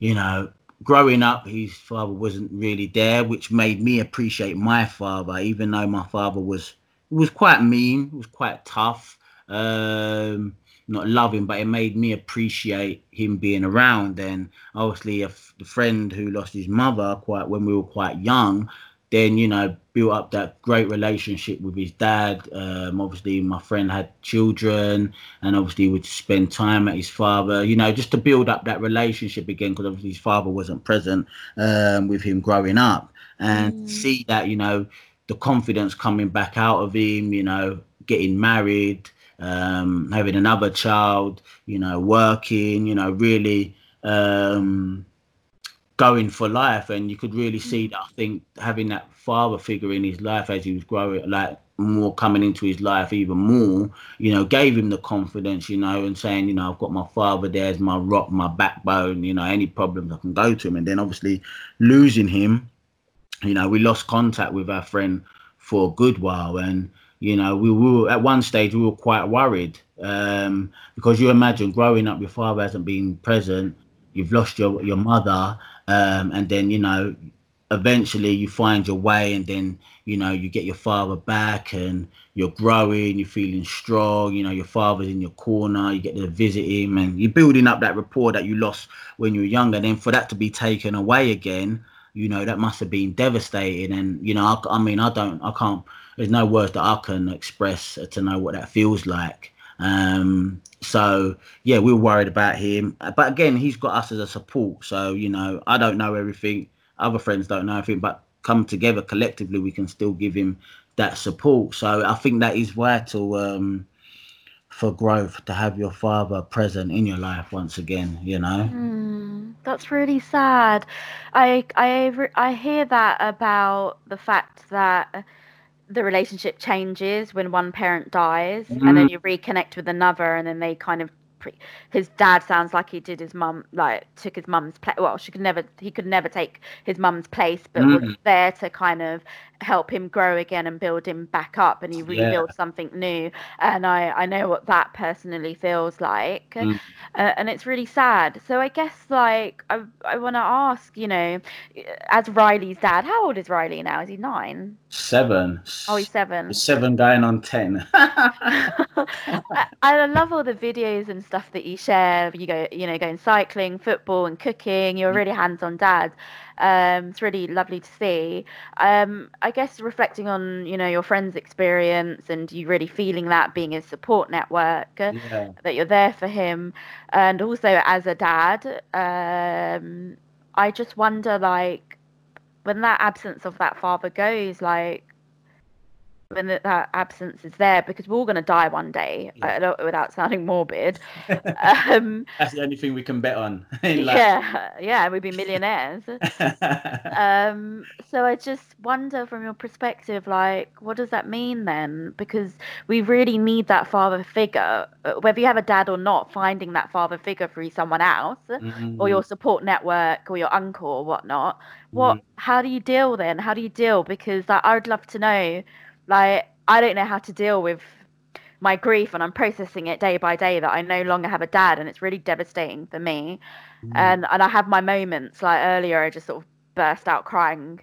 Speaker 9: you know, growing up, his father wasn't really there, which made me appreciate my father, even though my father was was quite mean, was quite tough, um, not loving, but it made me appreciate him being around. And obviously, a friend who lost his mother quite when we were quite young, then you know built up that great relationship with his dad um, obviously my friend had children and obviously would spend time at his father you know just to build up that relationship again because obviously his father wasn't present um, with him growing up and mm. see that you know the confidence coming back out of him you know getting married um, having another child you know working you know really um, going for life and you could really see that i think having that father figure in his life as he was growing like more coming into his life even more you know gave him the confidence you know and saying you know i've got my father there as my rock my backbone you know any problems i can go to. Him and then obviously losing him you know we lost contact with our friend for a good while and you know we were at one stage we were quite worried um, because you imagine growing up your father hasn't been present you've lost your your mother um, and then you know eventually you find your way and then you know you get your father back and you're growing you're feeling strong you know your father's in your corner you get to visit him and you're building up that rapport that you lost when you were younger. Then for that to be taken away again you know that must have been devastating. And you know I, I mean i don't i can't there's no words that i can express to know what that feels like um, so yeah, we are worried about him, but again, he's got us as a support. So you know, I don't know everything. Other friends don't know everything, but come together collectively, we can still give him that support. So I think that is vital um, for growth to have your father present in your life once again. You know,
Speaker 1: mm, that's really sad. I I I hear that about the fact that the relationship changes when one parent dies mm-hmm. and then mm. you reconnect with another and then they kind of his dad sounds like he did his mum like took his mum's place well she could never he could never take his mum's place but mm. was there to kind of help him grow again and build him back up and he rebuilt yeah. something new and i i know what that personally feels like mm. uh, and it's really sad so i guess like i i want to ask you know as riley's dad how old is riley now is he nine
Speaker 9: seven.
Speaker 1: Oh he's seven.
Speaker 9: Seven going on ten. [laughs]
Speaker 1: I, I love all the videos and stuff that you share. You go you know going cycling football and cooking. You're a really hands-on dad. Um, it's really lovely to see. Um, I guess reflecting on you know your friend's experience and you really feeling that being a support network uh, yeah. that you're there for him, and also as a dad, um, I just wonder like when that absence of that father goes, like when that, that absence is there because we're all going to die one day
Speaker 9: Yeah.
Speaker 1: I don't, without sounding morbid [laughs] um,
Speaker 9: That's the only thing we can bet on. [laughs]
Speaker 1: yeah yeah we'd be millionaires [laughs] um so i just wonder from your perspective like what does that mean then because we really need that father figure uh, whether you have a dad or not finding that father figure through someone else
Speaker 9: Mm-hmm.
Speaker 1: or your support network or your uncle or whatnot what
Speaker 9: Mm.
Speaker 1: how do you deal then how do you deal because like, i would love to know like i don't know how to deal with my grief and i'm processing it day by day that i no longer have a dad and it's really devastating for me.
Speaker 9: Mm.
Speaker 1: and and i have my moments like earlier i just sort of burst out crying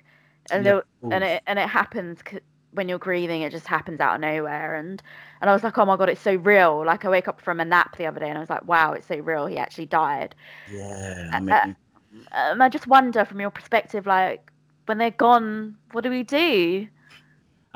Speaker 1: and
Speaker 9: Yeah,
Speaker 1: there- and it and it happens c- when you're grieving it just happens out of nowhere. And and i was like oh my god it's so real. Like i wake up from a nap the other day and i was like wow it's so real he actually died.
Speaker 9: Yeah, I
Speaker 1: Uh, and I just wonder from your perspective, like when they're gone, what do we do?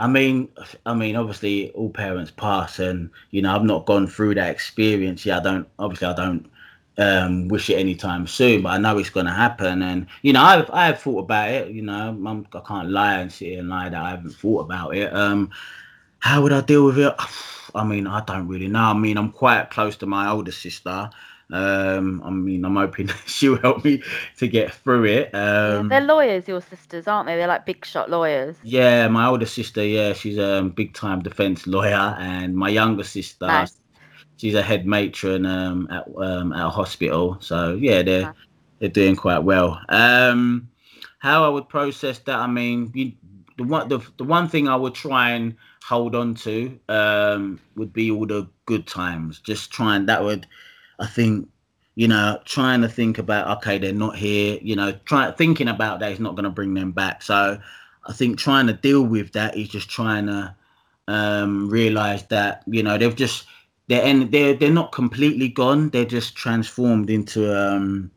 Speaker 9: I mean, I mean, obviously, all parents pass, and you know, I've not gone through that experience. Yeah, I don't. Obviously, I don't um, wish it anytime soon, but I know it's going to happen. And you know, I've I've thought about it. You know, I'm, I can't lie and sit and lie that I haven't thought about it. Um, how would I deal with it? [sighs] I mean, I don't really know. I mean, I'm quite close to my older sister. Um, I mean, I'm hoping [laughs] she'll help me to get through it. Um,
Speaker 1: they're lawyers, your sisters, aren't they? They're like big shot lawyers.
Speaker 9: yeah, my older sister, yeah, she's a um, big time defense lawyer, and my younger sister,
Speaker 1: Nice.
Speaker 9: she's a head matron um, at um, at a hospital. So yeah, they're
Speaker 1: Nice.
Speaker 9: they're doing quite well. Um, how I would process that, I mean, you, the one the, the one thing I would try and hold on to um, would be all the good times. Just trying that would, I think, you know, trying to think about okay, they're not here. You know, try thinking about that is not going to bring them back. So I think trying to deal with that is just trying to um, realize that you know they've just they're and they're they're not completely gone. They're just transformed into um,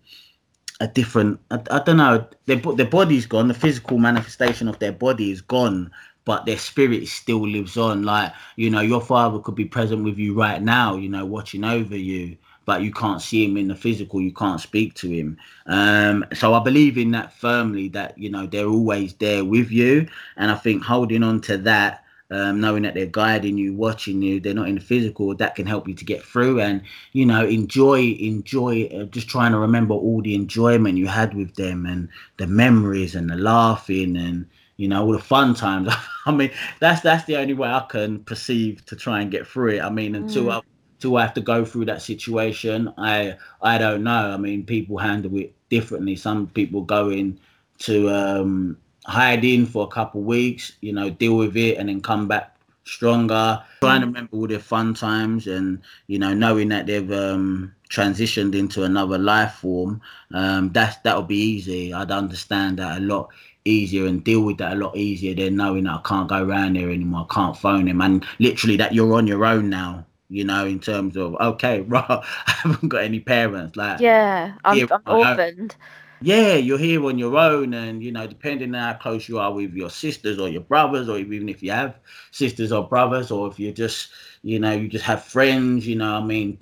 Speaker 9: a different. I, I don't know. Their their body's gone. The physical manifestation of their body is gone, but their spirit still lives on. Like you know, your father could be present with you right now. You know, watching over you. But you can't see him in the physical. You can't speak to him. Um, so I believe in that firmly. That you know they're always there with you, and I think holding on to that um, knowing that they're guiding you, watching you, they're not in the physical, that can help you to get through and, you know, enjoy, enjoy, uh, just trying to remember all the enjoyment you had with them and the memories and the laughing and, you know, all the fun times. [laughs] I mean, that's that's the only way I can perceive to try and get through it. I mean, until I until I have to go through that situation, I I don't know. I mean, people handle it differently. Some people go in to um, hide in for a couple weeks, you know, deal with it, and then come back stronger. Trying to remember all their fun times, and you know, knowing that they've um, transitioned into another life form. Um, that's that'll be easy. I'd understand that a lot easier and deal with that a lot easier than knowing that I can't go around there anymore. I can't phone him, and literally that you're on your own now. You know, in terms of okay, [laughs] right, I haven't got any parents. Like
Speaker 1: Yeah, I'm, I'm orphaned.
Speaker 9: yeah, you're here on your own, and you know, depending on how close you are with your sisters or your brothers, or even if you have sisters or brothers, or if you just, you know, you just have friends, you know, I mean,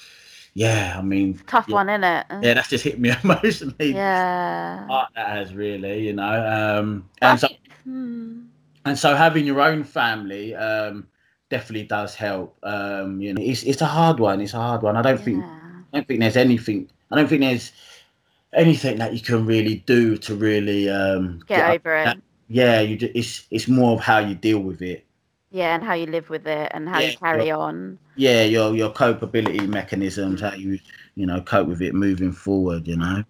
Speaker 9: [sighs] yeah, I mean,
Speaker 1: Tough
Speaker 9: yeah,
Speaker 1: one, innit?
Speaker 9: Yeah, that's just hit me [laughs] emotionally.
Speaker 1: Yeah.
Speaker 9: that has really, you know, um,
Speaker 1: I
Speaker 9: and so
Speaker 1: hmm.
Speaker 9: and so having your own family um, definitely does help. Um, you know, it's it's a hard one. It's a hard one. I don't think I don't think there's anything. I don't think there's anything that you can really do to really um,
Speaker 1: Get
Speaker 9: up
Speaker 1: over it.
Speaker 9: Yeah, you. Just, it's it's more of how you deal with it.
Speaker 1: Yeah, and how you live with it and how
Speaker 9: Yeah,
Speaker 1: you carry on.
Speaker 9: Yeah, your your copability mechanisms, how you you know cope with it moving forward. You know.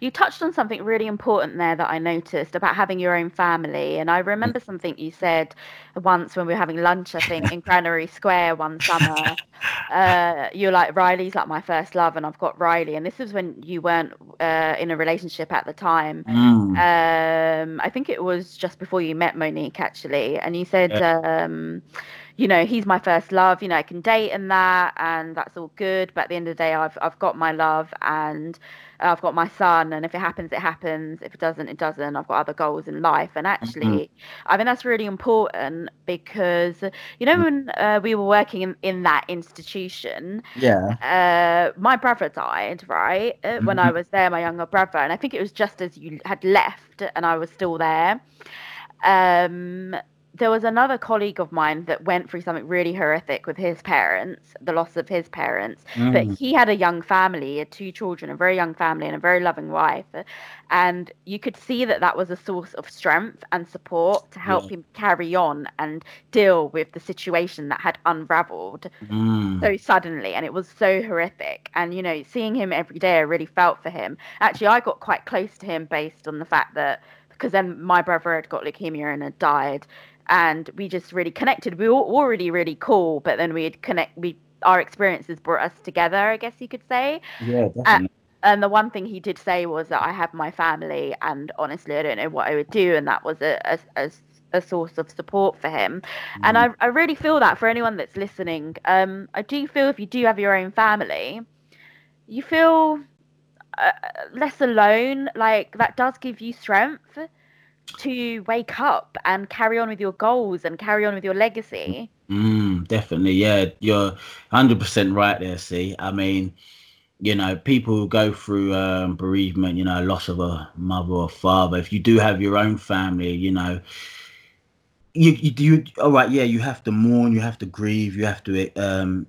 Speaker 1: You touched on something really important there that I noticed about having your own family. And I remember something you said once when we were having lunch, I think, in Granary Square one summer. Uh, you're like, Riley's like my first love, and I've got Riley. And this was when you weren't uh, in a relationship at the time.
Speaker 9: Mm.
Speaker 1: Um, I think it was just before you met Monique, actually. And you said, um, you know, he's my first love. You know, I can date and that, and that's all good. But at the end of the day, I've I've got my love, and I've got my son. And if it happens, it happens. If it doesn't, it doesn't. I've got other goals in life. And actually, I think that's really important because you know when uh, we were working in, in that institution,
Speaker 9: Yeah.
Speaker 1: uh, my brother died, right? Uh, When I was there, my younger brother, and I think it was just as you had left and I was still there. Um, there was another colleague of mine that went through something really horrific with his parents, the loss of his parents. Mm. But he had a young family, he had two children, a very young family, and a very loving wife. And you could see that that was a source of strength and support to help yeah. him carry on and deal with the situation that had unraveled mm. so suddenly. And it was so horrific. And, you know, seeing him every day, I really felt for him. Actually, I got quite close to him based on the fact that because then my brother had got leukemia and had died and we just really connected. We were already really cool, but then we'd connect. We our experiences brought us together. I guess you could say.
Speaker 9: Yeah, definitely.
Speaker 1: and the one thing he did say was that I have my family, and honestly, I don't know what I would do, and that was a a, a, a source of support for him. Mm. And I I really feel that for anyone that's listening, um, I do feel if you do have your own family, you feel uh, less alone. Like that does give you strength to wake up and carry on with your goals and carry on with your legacy.
Speaker 9: Mm, definitely, yeah, you're hundred percent right there. See, I mean, you know, people go through um, bereavement, you know, loss of a mother or father. If you do have your own family, you know, you you, you all right, yeah, you have to mourn, you have to grieve, you have to um,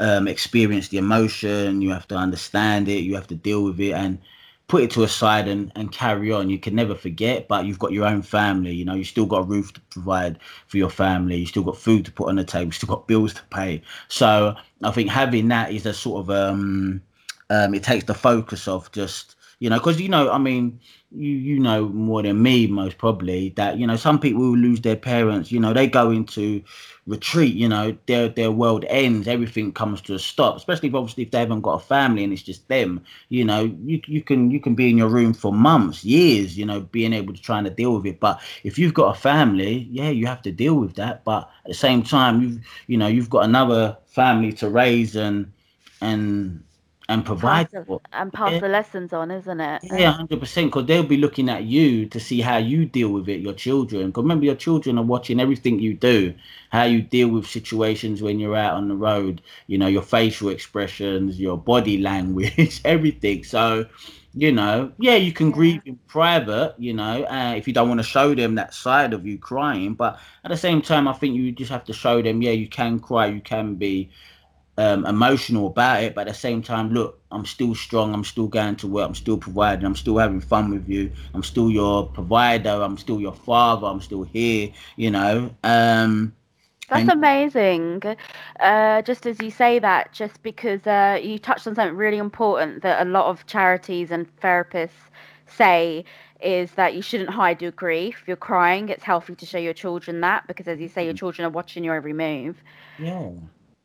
Speaker 9: um, experience the emotion, you have to understand it, you have to deal with it, and put it to a side and, and carry on. You can never forget, but you've got your own family. You know, you still got a roof to provide for your family. You still got food to put on the table. You still got bills to pay. So I think having that is a sort of um, um it takes the focus off just you know because you know I mean you you know more than me most probably that you know some people lose their parents you know they go into retreat you know their their world ends everything comes to a stop especially if obviously if they haven't got a family and it's just them you know you you can you can be in your room for months years you know being able to try and deal with it. But if you've got a family yeah you have to deal with that. But at the same time you've you know you've got another family to raise and and and provide
Speaker 1: pass the, and pass yeah. the lessons on, isn't it?
Speaker 9: Yeah, hundred percent. Because they'll be looking at you to see how you deal with it, your children. Because remember, your children are watching everything you do, how you deal with situations when you're out on the road. You know, your facial expressions, your body [laughs] language, everything. So, you know, yeah, you can yeah. grieve in private. You know, uh, if you don't want to show them that side of you crying, but at the same time, I think you just have to show them, yeah, you can cry, you can be um, emotional about it, but at the same time, look, I'm still strong. I'm still going to work. I'm still providing. I'm still having fun with you. I'm still your provider. I'm still your father. I'm still here. You know. Um,
Speaker 1: That's and- amazing. Uh, just as you say that, just because uh, you touched on something really important that a lot of charities and therapists say is that you shouldn't hide your grief. You're crying, it's healthy to show your children that because, as you say, your mm. children are watching your every move.
Speaker 9: Yeah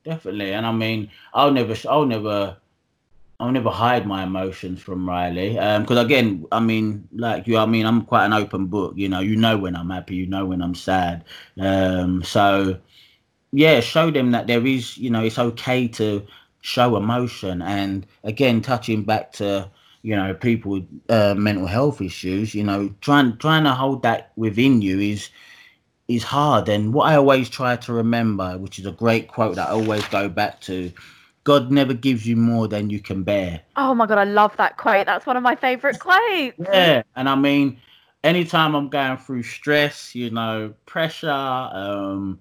Speaker 9: definitely. And I mean, I'll never, I'll never, I'll never hide my emotions from Riley. Um, because again, I mean, like you, I mean, I'm quite an open book. You know, you know when I'm happy, you know when I'm sad. Um, so yeah, show them that there is, you know, it's okay to show emotion. And again, touching back to you know people with uh, mental health issues, you know, trying trying to hold that within you is is hard. And what I always try to remember, which is a great quote that I always go back to, God never gives you more than you can bear.
Speaker 1: Oh my God, I love that quote. That's one of my favorite quotes.
Speaker 9: Yeah. And I mean, anytime I'm going through stress, you know, pressure, um,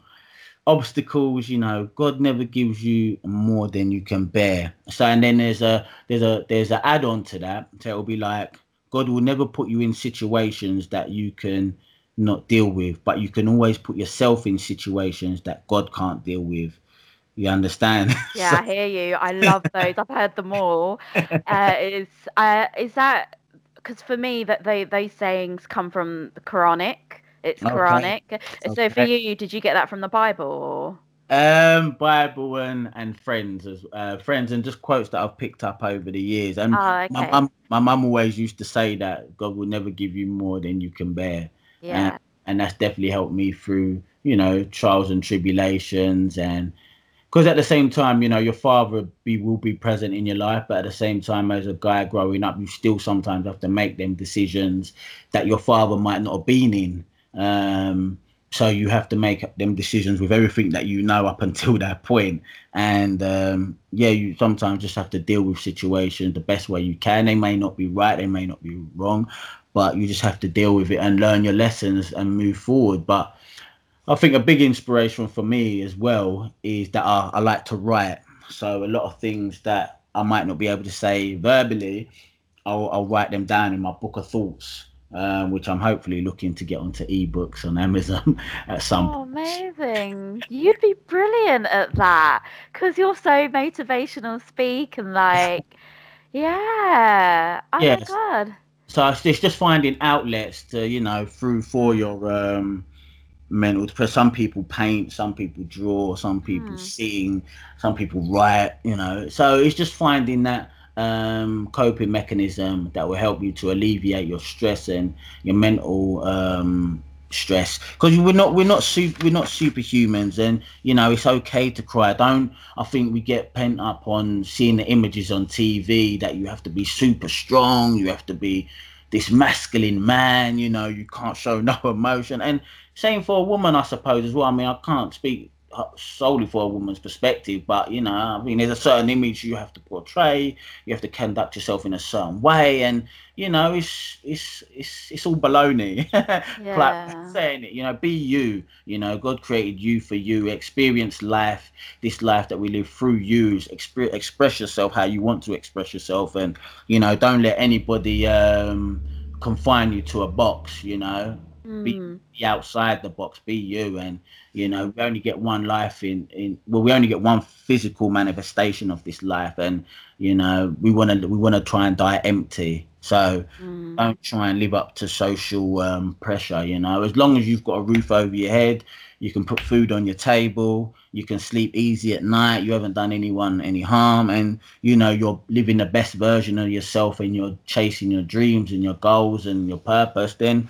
Speaker 9: obstacles, you know, God never gives you more than you can bear. So and then there's a there's a there's an add-on to that. So it'll be like God will never put you in situations that you can not deal with, but you can always put yourself in situations that God can't deal with. You understand? [laughs]
Speaker 1: Yeah, so... I hear you. I love those. I've heard them all. [laughs] Uh, is uh, is that because for me that they those sayings come from the Quranic? It's okay. Quranic. Okay. So for you, did you get that from the Bible?
Speaker 9: Um, Bible and and friends as uh, friends and just quotes that I've picked up over the years. And
Speaker 1: oh, okay.
Speaker 9: my mum, my mum always used to say that God will never give you more than you can bear.
Speaker 1: Yeah.
Speaker 9: And, and that's definitely helped me through, you know, trials and tribulations and because at the same time, you know, your father be will be present in your life, but at the same time, as a guy growing up, you still sometimes have to make them decisions that your father might not have been in. Um, so you have to make them decisions with everything that you know up until that point. And um, yeah, you sometimes just have to deal with situations the best way you can. They may not be right, they may not be wrong, but you just have to deal with it and learn your lessons and move forward. But I think a big inspiration for me as well is that I, I like to write. So a lot of things that I might not be able to say verbally, I'll, I'll write them down in my book of thoughts, um, which I'm hopefully looking to get onto ebooks on Amazon [laughs] at some.
Speaker 1: Oh, amazing! You'd be brilliant at that because you're so motivational speak and like, yeah. Oh
Speaker 9: Yes.
Speaker 1: my god.
Speaker 9: So it's it's just finding outlets to you know through for your um mental because some people paint some people draw some people
Speaker 1: Hmm.
Speaker 9: sing some people write you know so it's just finding that um coping mechanism that will help you to alleviate your stress and your mental um stress. Because we're not we're not super we're not superhumans and you know it's okay to cry. I don't i think we get pent up on seeing the images on tv that you have to be super strong you have to be this masculine man you know you can't show [laughs] no emotion. And same for a woman i suppose as well. I mean i can't speak solely for a woman's perspective but you know i mean there's a certain image you have to portray. You have to conduct yourself in a certain way and you know it's it's it's it's all baloney. [laughs]
Speaker 1: Yeah.
Speaker 9: like saying it you know be you you know god created you for you. Experience life this life that we live through you. Exp- express yourself how you want to express yourself and you know don't let anybody um confine you to a box you know. Be,
Speaker 1: Mm.
Speaker 9: be outside the box be you and you know we only get one life in in well we only get one physical manifestation of this life and you know we want to we want to try and die empty so
Speaker 1: Mm.
Speaker 9: don't try and live up to social um, pressure you know as long as you've got a roof over your head you can put food on your table you can sleep easy at night you haven't done anyone any harm and you know you're living the best version of yourself and you're chasing your dreams and your goals and your purpose then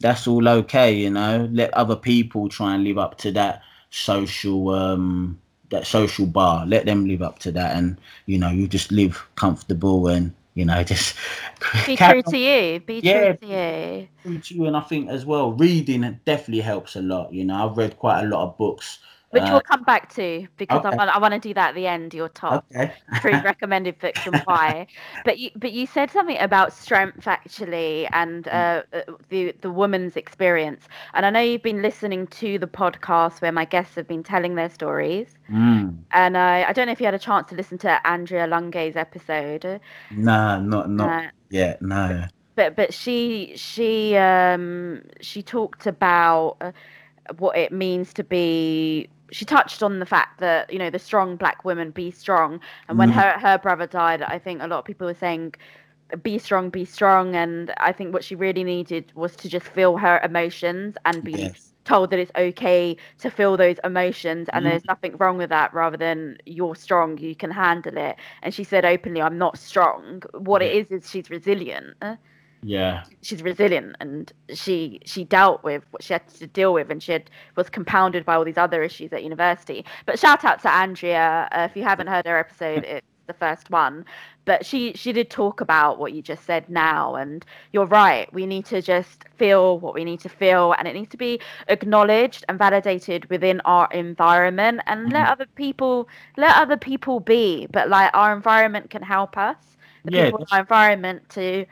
Speaker 9: that's all okay you know let other people try and live up to that social um that social bar let them live up to that and you know you just live comfortable and you know [laughs] just
Speaker 1: Be true to you. Be
Speaker 9: Yeah.
Speaker 1: true to you.
Speaker 9: true to you and i think as well reading definitely helps a lot you know i've read quite a lot of books
Speaker 1: Which
Speaker 9: uh,
Speaker 1: we'll come back to because I
Speaker 9: okay.
Speaker 1: want I want to do that at the end. Your top
Speaker 9: okay
Speaker 1: three [laughs] recommended books and why. But you but you said something about strength actually and uh, uh, the the woman's experience. And I know you've been listening to the podcast where my guests have been telling their stories.
Speaker 9: mm.
Speaker 1: And I I don't know if you had a chance to listen to Andrea Lunge's episode.
Speaker 9: nah not not
Speaker 1: Uh,
Speaker 9: yet no
Speaker 1: but but she she um she talked about uh, what it means to be she touched on the fact that you know the strong black women be strong. And when
Speaker 9: Mm.
Speaker 1: her her brother died i think a lot of people were saying be strong be strong. And i think what she really needed was to just feel her emotions and be
Speaker 9: yes.
Speaker 1: told that it's okay to feel those emotions. And
Speaker 9: Mhm.
Speaker 1: there's nothing wrong with that. Rather than you're strong you can handle it. And she said openly i'm not strong. What it is is she's resilient
Speaker 9: yeah.
Speaker 1: She's resilient and she she dealt with what she had to deal with and she had, was compounded by all these other issues at university. But shout out to andrea. Uh, if you haven't heard her episode [laughs] it's the first one. But she she did talk about what you just said now and you're right we need to just feel what we need to feel and it needs to be acknowledged and validated within our environment and let
Speaker 9: Mhm.
Speaker 1: other people let other people be. But like our environment can help us. The
Speaker 9: Yeah,
Speaker 1: people in our environment to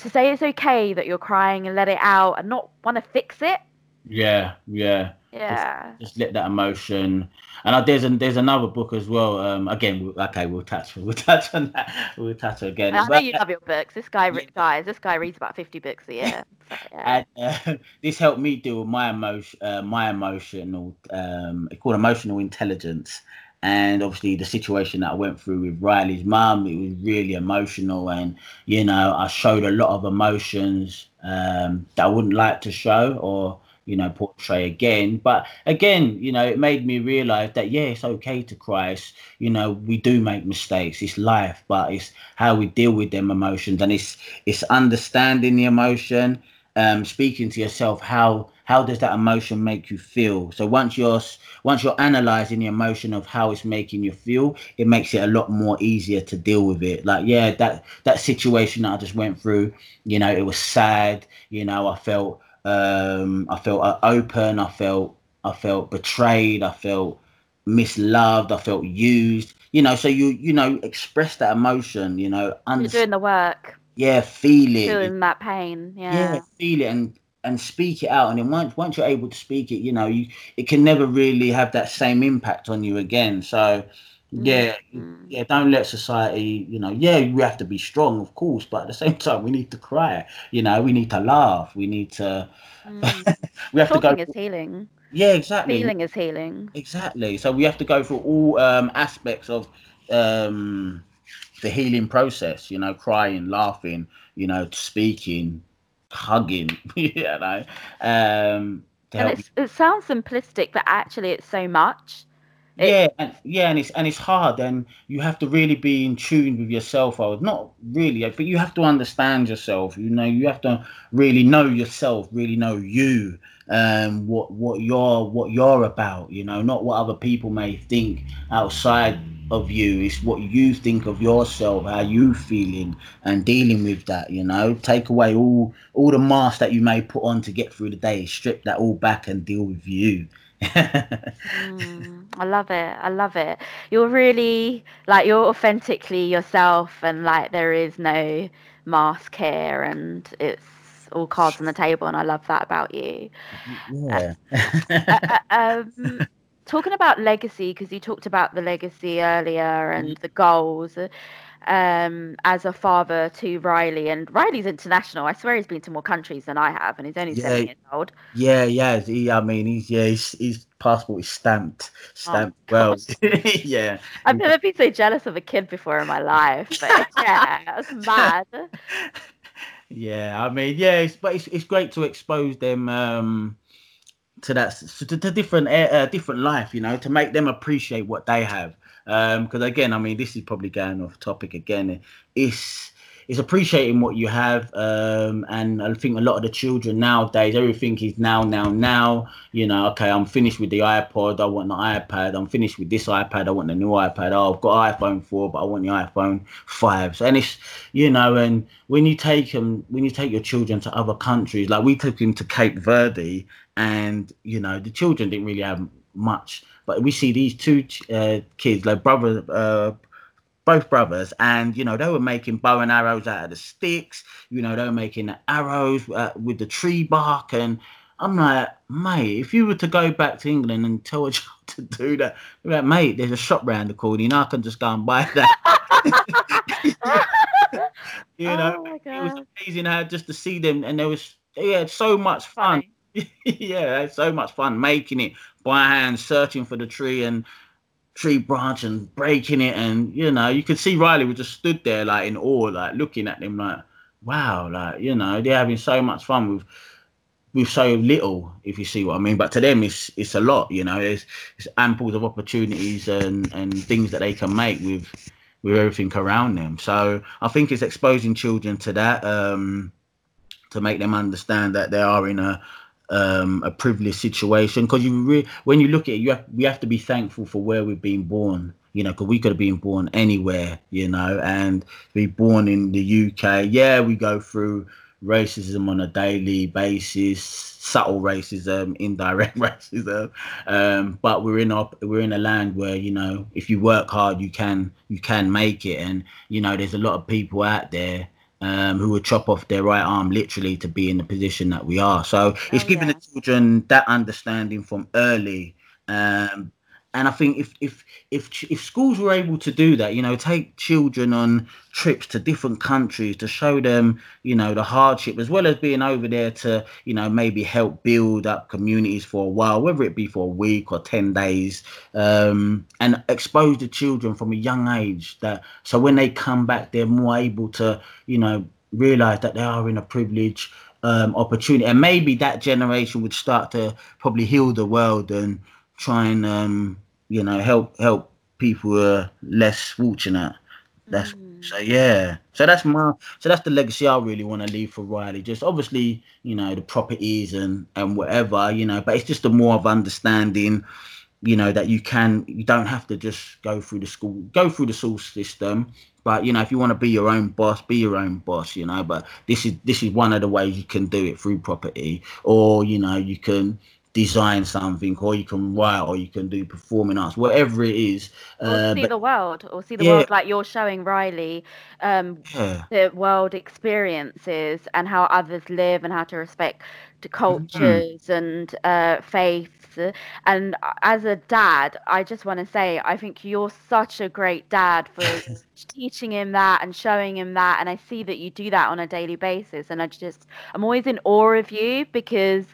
Speaker 1: to say it's okay that you're crying and let it out and not want to fix it.
Speaker 9: yeah yeah
Speaker 1: Yeah.
Speaker 9: just let that emotion and uh, there's an, there's another book as well um again okay we'll touch [laughs] we'll touch on that we'll touch again
Speaker 1: I know
Speaker 9: But-
Speaker 1: you love your books. This guy, re- guys, this guy reads about 50 books a year. [laughs] So, yeah.
Speaker 9: and, uh, [laughs] this helped me deal with my emotion uh, my emotional um it's called emotional intelligence and obviously the situation that I went through with Riley's mum it was really emotional. And you know I showed a lot of emotions um that I wouldn't like to show or you know portray again. But again you know it made me realize that yeah it's okay to cry. It's, you know we do make mistakes. It's life but it's how we deal with them emotions. And it's it's understanding the emotion um speaking to yourself how how does that emotion make you feel so once you're once you're analyzing the emotion of how it's making you feel it makes it a lot more easier to deal with it like yeah that that situation that i just went through you know it was sad you know i felt um i felt uh, open i felt i felt betrayed i felt misloved i felt used you know so you you know express that emotion you know
Speaker 1: You're doing the work,
Speaker 9: yeah feel it
Speaker 1: feeling that pain. Yeah.
Speaker 9: yeah feel it and and speak it out and then once once you're able to speak it you know you it can never really have that same impact on you again so yeah
Speaker 1: Mm.
Speaker 9: yeah don't let society you know yeah we have to be strong of course but at the [laughs] same time we need to cry you know we need to laugh we need to
Speaker 1: Mm. [laughs]
Speaker 9: we have
Speaker 1: Talking
Speaker 9: to
Speaker 1: is
Speaker 9: go
Speaker 1: healing.
Speaker 9: yeah exactly
Speaker 1: healing is healing.
Speaker 9: exactly so we have to go through all um aspects of um the healing process you know crying laughing you know speaking hugging [laughs] you know um
Speaker 1: And it's, it sounds simplistic, but actually it's so much. It-
Speaker 9: yeah and yeah and it's and it's hard and you have to really be in tune with yourself i was not really but you have to understand yourself you know you have to really know yourself really know you um what what you're what you're about you know not what other people may think outside of you it's what you think of yourself how you feeling and dealing with that you know take away all all the masks that you may put on to get through the day strip that all back and deal with you
Speaker 1: Mm, I love it. I love it. You're really like you're authentically yourself, and like there is no mask here, and it's all cards on the table, and I love that about you. [laughs]
Speaker 9: yeah
Speaker 1: Uh, uh, um, [laughs] talking about legacy, because you talked about the legacy earlier and the goals. Um, as a father to Riley, and Riley's international. I swear he's been to more countries than I have, and he's only seven years old.
Speaker 9: Yeah, yeah. He, I mean, he's yeah, his, his passport is stamped, stamped well. [laughs] yeah,
Speaker 1: I've never been so jealous of a kid before in my life, but yeah, that's mad. [laughs]
Speaker 9: yeah. I mean, yeah. It's, but it's, it's great to expose them um, to that to, to different uh, different life. You know, to make them appreciate what they have. Because again, I mean, this is probably going off topic again. It's it's appreciating what you have, um, and I think a lot of the children nowadays, everything is now, now, now. You know, okay, I'm finished with the iPod. I want the iPad. I'm finished with this iPad. I want the new iPad. Oh, I've got iPhone four, but I want the iPhone five. So, and it's you know, and when you take them, when you take your children to other countries, like we took him to Cape Verde, and you know, the children didn't really have much, but we see these two uh, kids, like brother. Uh, both brothers, and you know they were making bow and arrows out of the sticks. You know they were making arrows uh, with the tree bark, and I'm like, mate, if you were to go back to England and tell a [laughs] child to do that, like, mate, there's a shop round the corner, you know, I can just go and buy that. [laughs] you know,
Speaker 1: oh
Speaker 9: it was amazing how just to see them, and there was they had so much fun. [laughs] Yeah, so much fun making it by hand, searching for the tree and tree branch and breaking it, and you know, you could see Riley was just stood there like in awe, like looking at them, like, wow, like you know, they're having so much fun with with so little, if you see what I mean. But to them, it's it's a lot, you know. There's, it's amples of opportunities and and things that they can make with with everything around them. So I think it's exposing children to that um, to make them understand that they are in a um, a privileged situation. Because you re- when you look at it, you have, we have to be thankful for where we've been born. You know, because we could have been born anywhere. You know, and be born in the UK. Yeah, we go through racism on a daily basis, subtle racism, indirect [laughs] racism. Um, but we're in a we're in a land where you know if you work hard, you can you can make it, and you know there's a lot of people out there. Um, who would chop off their right arm literally to be in the position that we are. So it's
Speaker 1: Oh,
Speaker 9: giving
Speaker 1: yeah.
Speaker 9: the children that understanding from early. Um, and I think if if if if schools were able to do that, you know, take children on trips to different countries to show them, you know, the hardship as well as being over there to, you know, maybe help build up communities for a while, whether it be for a week or ten days, um, and expose the children from a young age that so when they come back, they're more able to, you know, realize that they are in a privileged um, opportunity, and maybe that generation would start to probably heal the world and try and um, you know help help people who are less fortunate. That's so yeah. So that's my so that's the legacy I really want to leave for Riley. Just obviously you know the properties and and whatever you know, but it's just a more of understanding. You know that you can you don't have to just go through the school go through the school system, but you know if you want to be your own boss, be your own boss. You know, but this is this is one of the ways you can do it through property, or you know you can design something or you can write or you can do performing arts whatever it is uh,
Speaker 1: see
Speaker 9: but-
Speaker 1: the world or see the
Speaker 9: Yeah.
Speaker 1: world like you're showing riley um
Speaker 9: yeah.
Speaker 1: the world experiences and how others live and how to respect the
Speaker 9: Mm-hmm.
Speaker 1: cultures and uh, faiths. And as a dad, I just want to say, I think you're such a great dad for [laughs] teaching him that and showing him that. And I see that you do that on a daily basis. And I just, I'm always in awe of you because,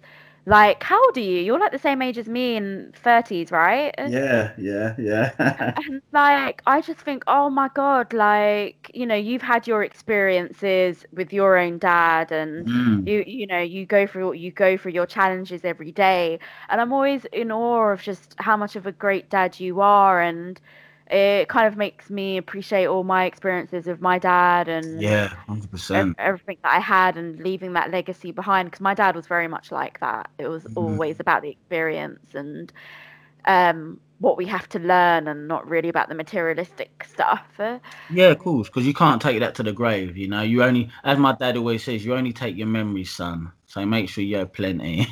Speaker 1: like, how old are you? You're like the same age as me in 30s, right?
Speaker 9: yeah yeah yeah [laughs] [laughs]
Speaker 1: and like i just think oh my god like you know you've had your experiences with your own dad and
Speaker 9: Mm.
Speaker 1: you you know you go through you go through your challenges every day and i'm always in awe of just how much of a great dad you are and it kind of makes me appreciate all my experiences with my dad and
Speaker 9: yeah 100%
Speaker 1: everything that I had and leaving that legacy behind because my dad was very much like that. It was
Speaker 9: Mhm.
Speaker 1: always about the experience and um, what we have to learn and not really about the materialistic stuff. Uh,
Speaker 9: Yeah, of course, because you can't take that to the grave. You know, you only, as my dad always says, you only take your memories, son. So make sure you have plenty.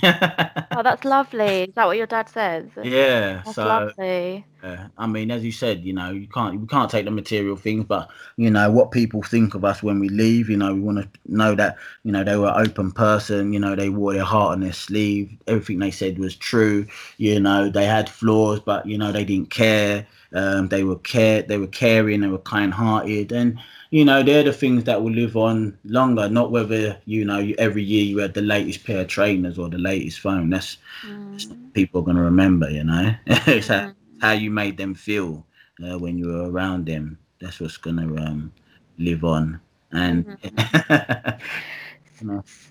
Speaker 1: Oh, that's lovely. Is that what your dad says?
Speaker 9: yeah.
Speaker 1: That's
Speaker 9: So,
Speaker 1: lovely.
Speaker 9: uh, I mean, as you said, you know, you can't, we can't take the material things, but you know what people think of us when we leave. You know, we want to know that you know they were an open person. You know, they wore their heart on their sleeve. Everything they said was true. You know, they had flaws, but you know they didn't care. Um, they were care, they were caring, they were kind-hearted, and you know they're the things that will live on longer. Not whether you know every year you had the latest pair of trainers or the latest phone. That's
Speaker 1: Mm.
Speaker 9: people are gonna remember. You know, [laughs] it's how,
Speaker 1: Mhm.
Speaker 9: how you made them feel uh, when you were around them. That's what's gonna um, live on. And [laughs]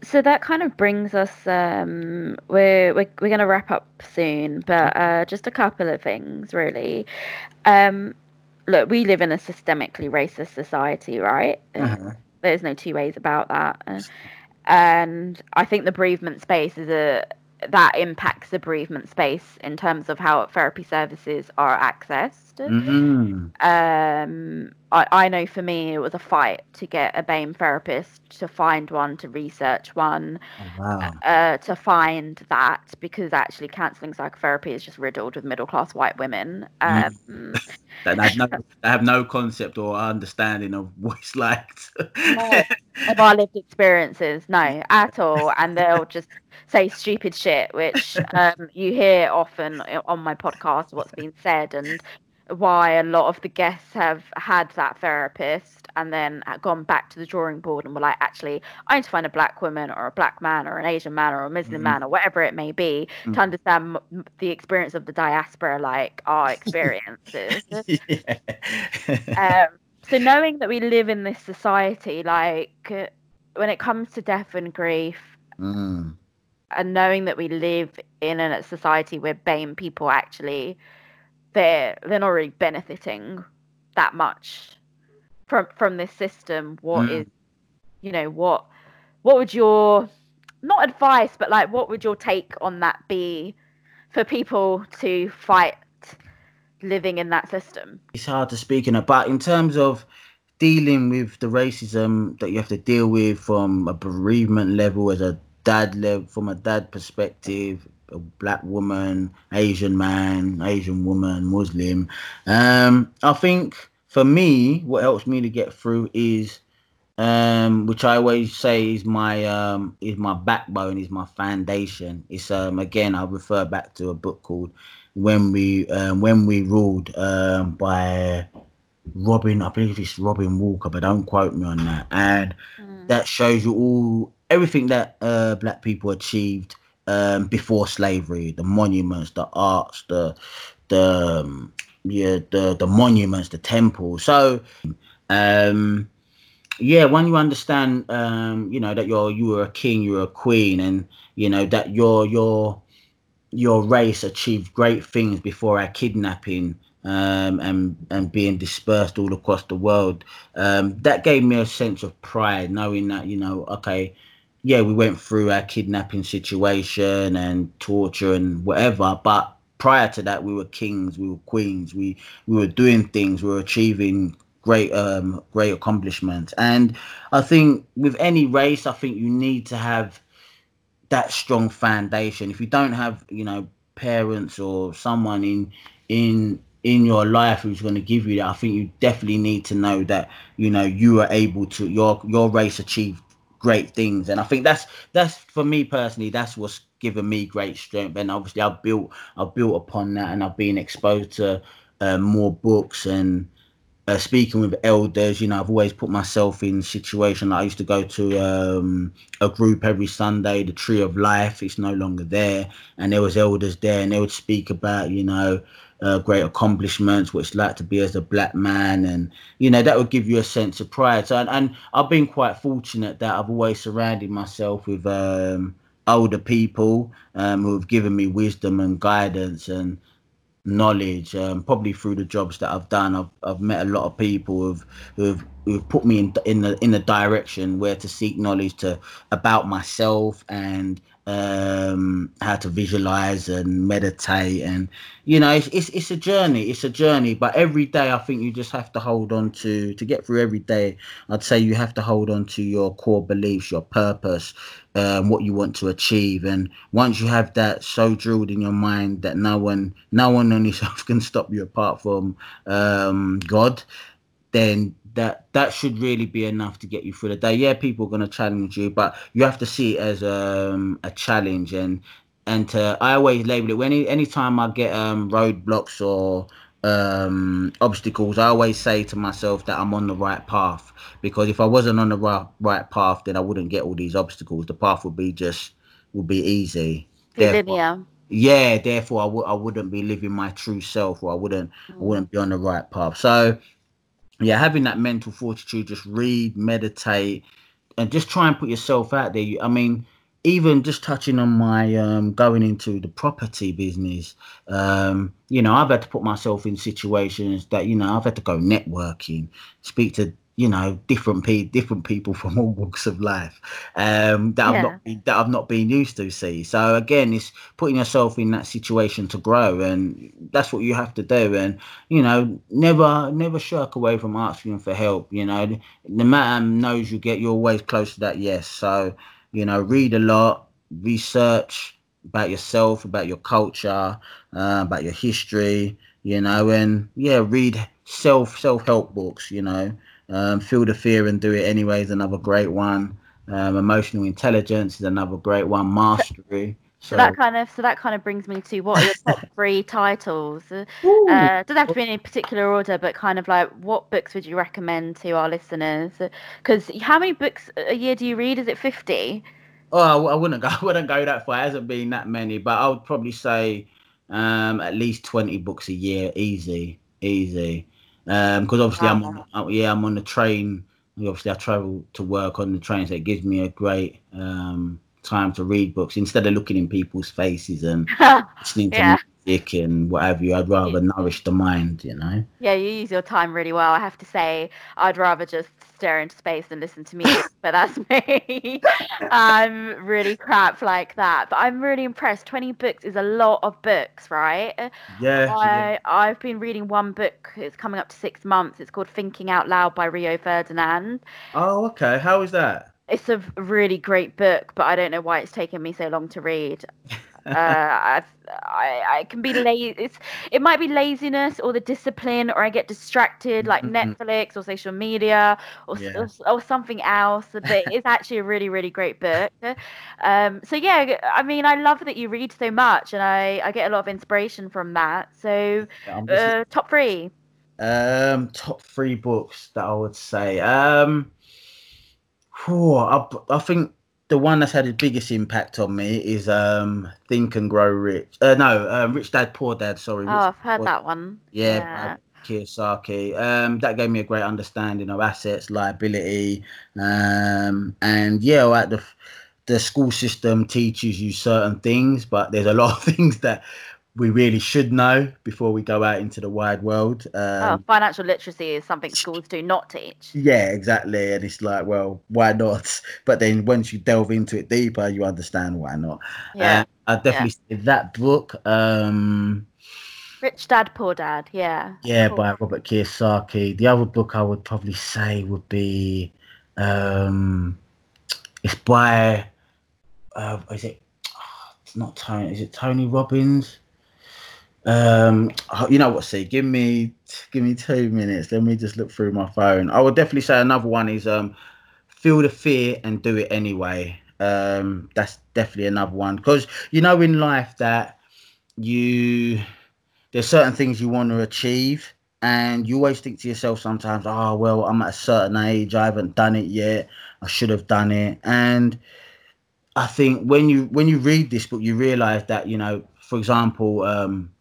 Speaker 1: So that kind of brings us. Um, we're we're we're going to wrap up soon, but uh, just a couple of things really. Um, look, we live in a systemically racist society, right?
Speaker 9: Uh-huh.
Speaker 1: There's no two ways about that. And I think the bereavement space is a that impacts the bereavement space in terms of how therapy services are accessed.
Speaker 9: Mm.
Speaker 1: Um, I, I know for me it was a fight to get a BAME therapist, to find one, to research one,
Speaker 9: Oh, wow.
Speaker 1: uh, to find that because actually counselling psychotherapy is just riddled with middle class white women. Um, [laughs]
Speaker 9: That they have no, [laughs] have no concept or understanding of what it's [laughs] like.
Speaker 1: no, of our lived experiences, no, at all. And they'll just say stupid shit, which um, [laughs] you hear often on my podcast, what's been said, and why a lot of the guests have had that therapist and then gone back to the drawing board and were like, actually, I need to find a black woman or a black man or an Asian man or a Muslim
Speaker 9: Mhm.
Speaker 1: man or whatever it may be
Speaker 9: Mm.
Speaker 1: to understand the experience of the diaspora, like our experiences. [laughs] um, so knowing that we live in this society, like uh, when it comes to death and grief,
Speaker 9: Mm.
Speaker 1: And knowing that we live in a society where BAME people actually they're they're not really benefiting that much from from this system. What is
Speaker 9: Mm.
Speaker 1: you know what what would your not advice but like what would your take on that be for people to fight living in that system?
Speaker 9: it's hard to speak in it, but in terms of dealing with the racism that you have to deal with from a bereavement level, as a dad level, from a dad perspective, a black woman, Asian man, Asian woman, Muslim. Um, I think for me, what helps me to get through is, um, which I always say is my um, is my backbone, is my foundation. It's um, again, I refer back to a book called when we um, when we ruled um, by Robin, I believe it's Robin Walker, but don't quote me on that. And that shows you all everything that uh, black people achieved um, before slavery, the monuments, the arts, the the um, yeah, the the monuments, the temples. So um yeah when you understand um you know that you're you were a king you're a queen and you know that your your your race achieved great things before our kidnapping um, and and being dispersed all across the world. Um, that gave me a sense of pride, knowing that you know, okay, yeah, we went through our kidnapping situation and torture and whatever, but prior to that, we were kings, we were queens, we we were doing things, we were achieving great um great accomplishments and i think with any race i think you need to have that strong foundation. If you don't have, you know, parents or someone in in in your life who's going to give you that, I think you definitely need to know that you know you are able to your your race achieved great things, and I think that's that's for me personally, that's what's given me great strength, and obviously I've built I've built upon that, and I've been exposed to uh, more books and uh, speaking with elders, you know, I've always put myself in situation. I used to go to um, a group every Sunday, the Tree of Life. It's no longer there, and there was elders there, and they would speak about, you know, uh, great accomplishments, what it's like to be as a black man, and you know that would give you a sense of pride. So, and, and I've been quite fortunate that I've always surrounded myself with um, older people um, who have given me wisdom and guidance and knowledge um, probably through the jobs that I've done I've, I've met a lot of people who've who've, who've put me in in the in the direction where to seek knowledge to about myself and um how to visualize and meditate and you know it's, it's it's a journey it's a journey but every day i think you just have to hold on to to get through every day i'd say you have to hold on to your core beliefs your purpose um, what you want to achieve and once you have that so drilled in your mind that no one no one on yourself [laughs] can stop you apart from um god then that that should really be enough to get you through the day. Yeah, people are going to challenge you, but you have to see it as um, a challenge. And and to, I always label it when any time I get um, roadblocks or um, obstacles, I always say to myself that I'm on the right path. Because if I wasn't on the right right path, then I wouldn't get all these obstacles. The path would be just would be easy.
Speaker 1: Therefore,
Speaker 9: yeah, therefore I w- I wouldn't be living my true self, or I wouldn't I wouldn't be on the right path. So yeah, having that mental fortitude, just read, meditate, and just try and put yourself out there. I mean, even just touching on my um, going into the property business, um, you know, I've had to put myself in situations that you know I've had to go networking, speak to you know different pe- different people [laughs] from all walks of life um, that
Speaker 1: Yeah.
Speaker 9: I've not been, that I've not been used to see. So again, it's putting yourself in that situation to grow, and that's what you have to do. And you know, never never shirk away from asking for help. You know, the man knows you get, you're always close to that yes. So you know, read a lot, research about yourself, about your culture, uh, about your history. You know, and yeah, read self self help books. You know, um, feel the fear and do it anyway is another great one. Um, emotional intelligence is another great one. Mastery.
Speaker 1: So that kind of so that kind of brings me to what are your top [laughs] three titles? Uh, doesn't have to be in any particular order, but kind of like what books would you recommend to our listeners? Because how many books a year do you read? Is it fifty?
Speaker 9: Oh, I, I wouldn't go. [laughs] I wouldn't go that far. It hasn't been that many, but I would probably say um, at least twenty books a year, easy, easy. Because obviously I'm on, uh, yeah, I'm on the train. Obviously, I travel to work on the train, so it gives me a great um, time to read books instead of looking in people's faces and [laughs] listening to
Speaker 1: Yeah.
Speaker 9: Music and what have you. I'd rather nourish the mind, you know.
Speaker 1: Yeah, you use your time really well. I have to say, I'd rather just stare into space and listen to music, but that's [laughs] me. I'm really crap like that. But I'm really impressed. 20 books is a lot of books, right?
Speaker 9: Yeah, yeah.
Speaker 1: I, I've been reading one book. It's coming up to six months. It's called Thinking Out Loud by Rio Ferdinand.
Speaker 9: Oh, okay. How is that?
Speaker 1: It's a really great book, but I don't know why it's taken me so long to read. [laughs] uh, I, I can be lazy. It's it might be laziness or the discipline, or I get distracted like
Speaker 9: Mhm.
Speaker 1: Netflix or social media or,
Speaker 9: Yeah.
Speaker 1: or, or something else. But it's actually a really really great book. Um, so yeah, I mean, I love that you read so much, and I I get a lot of inspiration from that. So uh, top three.
Speaker 9: Um, top three books that I would say. Um, whew, I, I think the one that's had the biggest impact on me is um, Think and Grow Rich. Uh, no, um, Rich Dad Poor Dad. Sorry.
Speaker 1: Oh,
Speaker 9: Rich
Speaker 1: I've heard
Speaker 9: Poor-
Speaker 1: that one.
Speaker 9: Yeah,
Speaker 1: Yeah.
Speaker 9: Kiyosaki. Um, that gave me a great understanding of assets, liability, um, and yeah, like the the school system teaches you certain things, but there's a lot of [laughs] things that we really should know before we go out into the wide world.
Speaker 1: Oh,
Speaker 9: Um,
Speaker 1: financial literacy is something schools do not teach.
Speaker 9: yeah, exactly. And it's like, well, why not? [laughs] But then once you delve into it deeper, you understand why not.
Speaker 1: Yeah.
Speaker 9: Uh, I definitely say that book. Um,
Speaker 1: Rich Dad Poor Dad. Yeah.
Speaker 9: yeah,
Speaker 1: Cool.
Speaker 9: by Robert Kiyosaki. The other book I would probably say would be, um, it's by uh, is it? It's not Tony. Is it Tony Robbins? Um, oh, you know what? See, give me give me two minutes. Let me just look through my phone. I would definitely say another one is um, feel the fear and do it anyway. Um, that's definitely another one because you know in life that you there's certain things you want to achieve and you always think to yourself sometimes oh well i'm at a certain age i haven't done it yet i should have done it and i think when you when you read this book you realize that you know for example um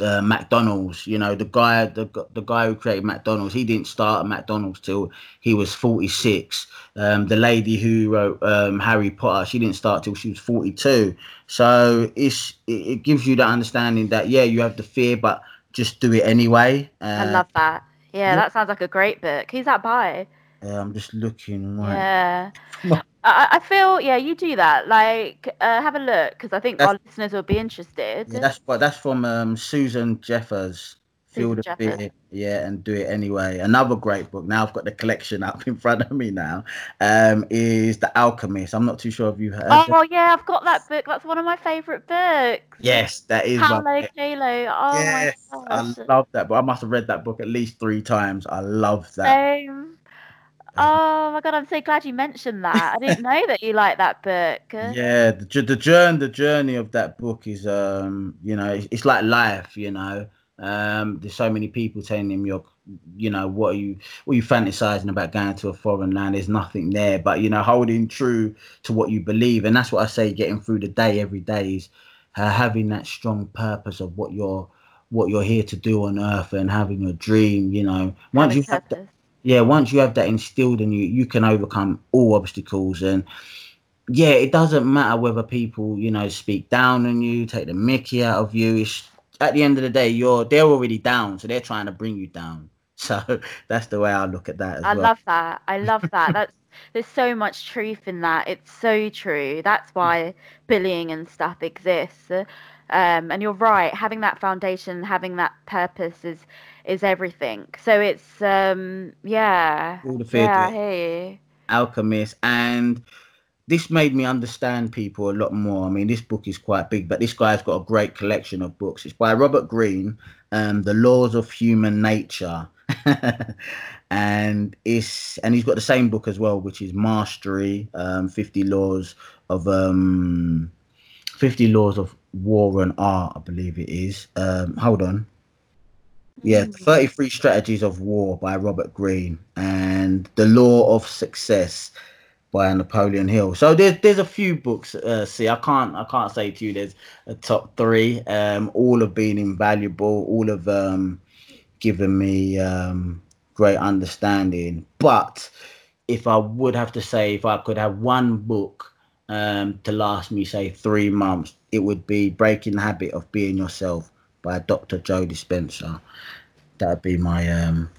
Speaker 9: uh, McDonald's, you know, the guy, the the guy who created McDonald's, he didn't start at McDonald's till he was 46. Um, the lady who wrote um, Harry Potter, she didn't start till she was 42. So it's it, it, gives you that understanding that yeah, you have the fear, but just do it anyway.
Speaker 1: Uh, I love that. Yeah, that sounds like a great book. Who's that by?
Speaker 9: Yeah, I'm just looking. Right.
Speaker 1: Yeah. [laughs] I, I feel yeah, you do that. Like, uh, have a look because I think that's, our listeners will be interested.
Speaker 9: Yeah, that's that's from um, Susan Jeffers. Feel the fear, yeah, and do it anyway. Another great book. Now I've got the collection up in front of me now. Um, is The Alchemist. I'm not too sure if you heard.
Speaker 1: Oh yeah, I've got that book. That's one of my favorite books.
Speaker 9: Yes, that is.
Speaker 1: Coelho. Oh yes, my
Speaker 9: gosh. I love that book. I must have read that book at least three times. I love that.
Speaker 1: Um, Oh my god, I'm so glad you mentioned that. I didn't know that you like that book. [laughs]
Speaker 9: Yeah, the the journey the journey of that book is um, you know, it's, it's like life, you know. Um, there's so many people telling him you're you know, what are you what are you fantasizing about going to a foreign land? There's nothing there. But you know, holding true to what you believe. And that's what I say getting through the day every day is uh, having that strong purpose of what you're what you're here to do on earth and having your dream, you know. Once you have that, yeah, once you have that instilled in you, you can overcome all obstacles. And yeah, it doesn't matter whether people, you know, speak down on you, take the mickey out of you. It's, at the end of the day, you're they're already down, so they're trying to bring you down. [laughs] So that's the way I look at that.
Speaker 1: I
Speaker 9: well.
Speaker 1: love that. I love that. That's there's so much truth in that. It's so true. That's why bullying and stuff exists. Um, and you're right. Having that foundation, having that purpose is is everything. So it's um yeah.
Speaker 9: All the fear
Speaker 1: yeah, I hear you.
Speaker 9: Alchemist and this made me understand people a lot more. I mean, this book is quite big, but this guy's got a great collection of books. It's by Robert Greene, um, The Laws of Human Nature. [laughs] and it's and he's got the same book as well, which is Mastery, um, 50 Laws of um 50 Laws of War and Art, I believe it is. Um, hold on. Yeah, mm. 33 Strategies of War by Robert Greene and The Law of Success by Napoleon Hill. So there's there's a few books. Uh, see, I can't I can't say to you there's a top three. Um, all have been invaluable. All have um, given me um, great understanding. But if I would have to say, if I could have one book um, to last me say three months, it would be Breaking the Habit of Being Yourself by Dr. Joe Dispenza. That'd be my um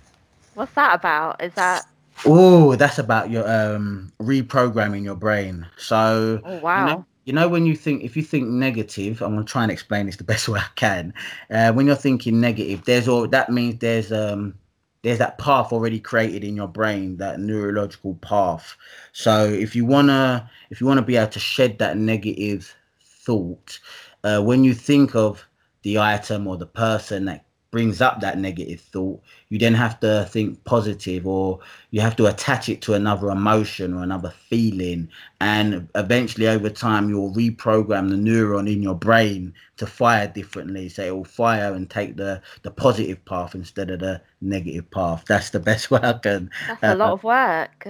Speaker 1: What's that about? Is that
Speaker 9: Oh, that's about your um reprogramming your brain. So
Speaker 1: Oh wow.
Speaker 9: You know, you know when you think if you think negative, I'm gonna try and explain this the [laughs] best way I can. Uh, when you're thinking negative, there's all that means there's um there's that path already created in your brain, that neurological path. So if you wanna if you wanna be able to shed that negative thought, uh, when you think of the item or the person that brings up that negative thought, you then have to think positive or you have to attach it to another emotion or another feeling. And eventually, over time, you'll reprogram the neuron in your brain to fire differently. So it will fire and take the, the positive path instead of the negative path. That's the best [laughs] way I can.
Speaker 1: That's a lot uh, of work.